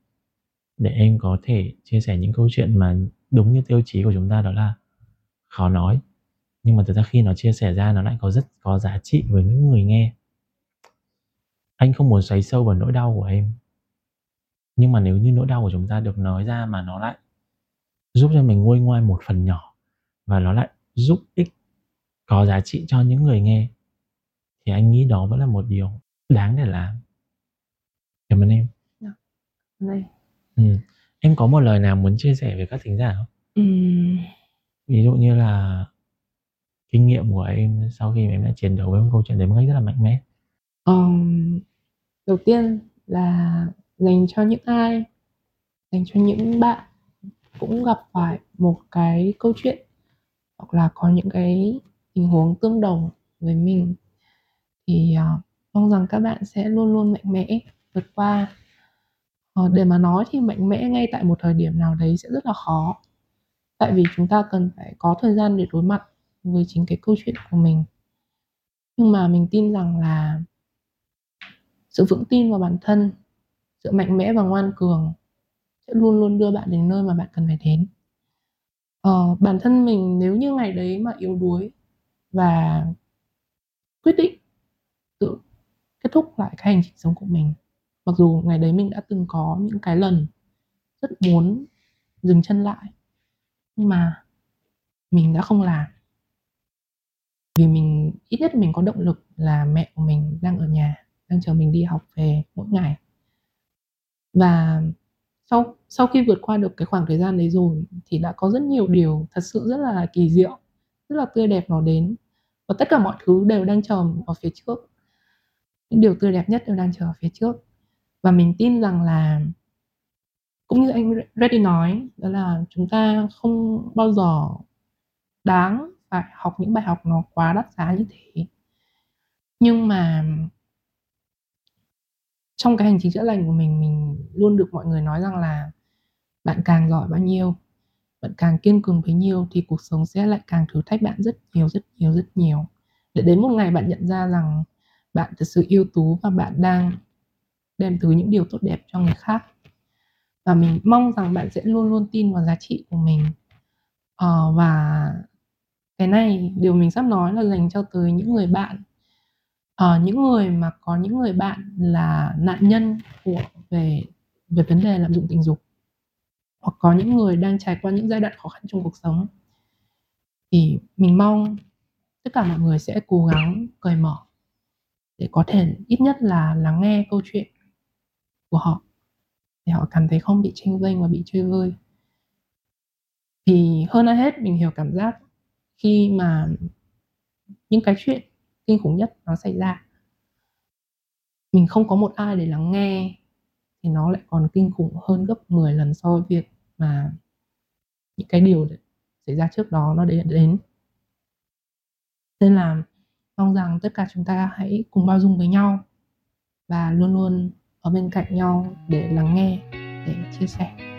Speaker 1: để em có thể chia sẻ những câu chuyện mà đúng như tiêu chí của chúng ta đó là khó nói nhưng mà thực ra khi nó chia sẻ ra nó lại có rất có giá trị với những người nghe anh không muốn xoáy sâu vào nỗi đau của em nhưng mà nếu như nỗi đau của chúng ta được nói ra mà nó lại giúp cho mình nguôi ngoai một phần nhỏ và nó lại giúp ích có giá trị cho những người nghe thì anh nghĩ đó vẫn là một điều đáng để làm cảm ơn em
Speaker 2: dạ. đây
Speaker 1: ừ. em có một lời nào muốn chia sẻ với các thính giả không ừ. ví dụ như là kinh nghiệm của em sau khi em đã chiến đấu với một câu chuyện đấy một cách rất là mạnh mẽ?
Speaker 2: Um, đầu tiên là dành cho những ai dành cho những bạn cũng gặp phải một cái câu chuyện hoặc là có những cái tình huống tương đồng với mình thì uh, mong rằng các bạn sẽ luôn luôn mạnh mẽ vượt qua. Uh, để mà nói thì mạnh mẽ ngay tại một thời điểm nào đấy sẽ rất là khó tại vì chúng ta cần phải có thời gian để đối mặt với chính cái câu chuyện của mình. Nhưng mà mình tin rằng là sự vững tin vào bản thân sự mạnh mẽ và ngoan cường sẽ luôn luôn đưa bạn đến nơi mà bạn cần phải đến. Ờ, bản thân mình nếu như ngày đấy mà yếu đuối và quyết định tự kết thúc lại cái hành trình sống của mình mặc dù ngày đấy mình đã từng có những cái lần rất muốn dừng chân lại nhưng mà mình đã không làm vì mình, ít nhất mình có động lực là mẹ của mình đang ở nhà, đang chờ mình đi học về mỗi ngày. Và sau sau khi vượt qua được cái khoảng thời gian đấy rồi thì đã có rất nhiều điều thật sự rất là kỳ diệu, rất là tươi đẹp nó đến. Và tất cả mọi thứ đều đang chờ ở phía trước. Những điều tươi đẹp nhất đều đang chờ ở phía trước. Và mình tin rằng là, cũng như anh Reddy nói, đó là chúng ta không bao giờ đáng phải học những bài học nó quá đắt giá như thế. Nhưng mà trong cái hành trình chữa lành của mình mình luôn được mọi người nói rằng là bạn càng giỏi bao nhiêu bạn càng kiên cường bấy nhiêu thì cuộc sống sẽ lại càng thử thách bạn rất nhiều rất nhiều rất nhiều. Để đến một ngày bạn nhận ra rằng bạn thật sự yêu tú và bạn đang đem tới những điều tốt đẹp cho người khác. Và mình mong rằng bạn sẽ luôn luôn tin vào giá trị của mình uh, và cái này điều mình sắp nói là dành cho tới những người bạn. Ờ, những người mà có những người bạn là nạn nhân của về về vấn đề lạm dụng tình dục. Hoặc có những người đang trải qua những giai đoạn khó khăn trong cuộc sống. Thì mình mong tất cả mọi người sẽ cố gắng cởi mở để có thể ít nhất là lắng nghe câu chuyện của họ để họ cảm thấy không bị tranh vênh và bị chơi vơi. Thì hơn ai hết mình hiểu cảm giác khi mà những cái chuyện kinh khủng nhất nó xảy ra. Mình không có một ai để lắng nghe thì nó lại còn kinh khủng hơn gấp 10 lần so với việc mà những cái điều xảy ra trước đó nó đến. Nên là mong rằng tất cả chúng ta hãy cùng bao dung với nhau và luôn luôn ở bên cạnh nhau để lắng nghe, để chia sẻ.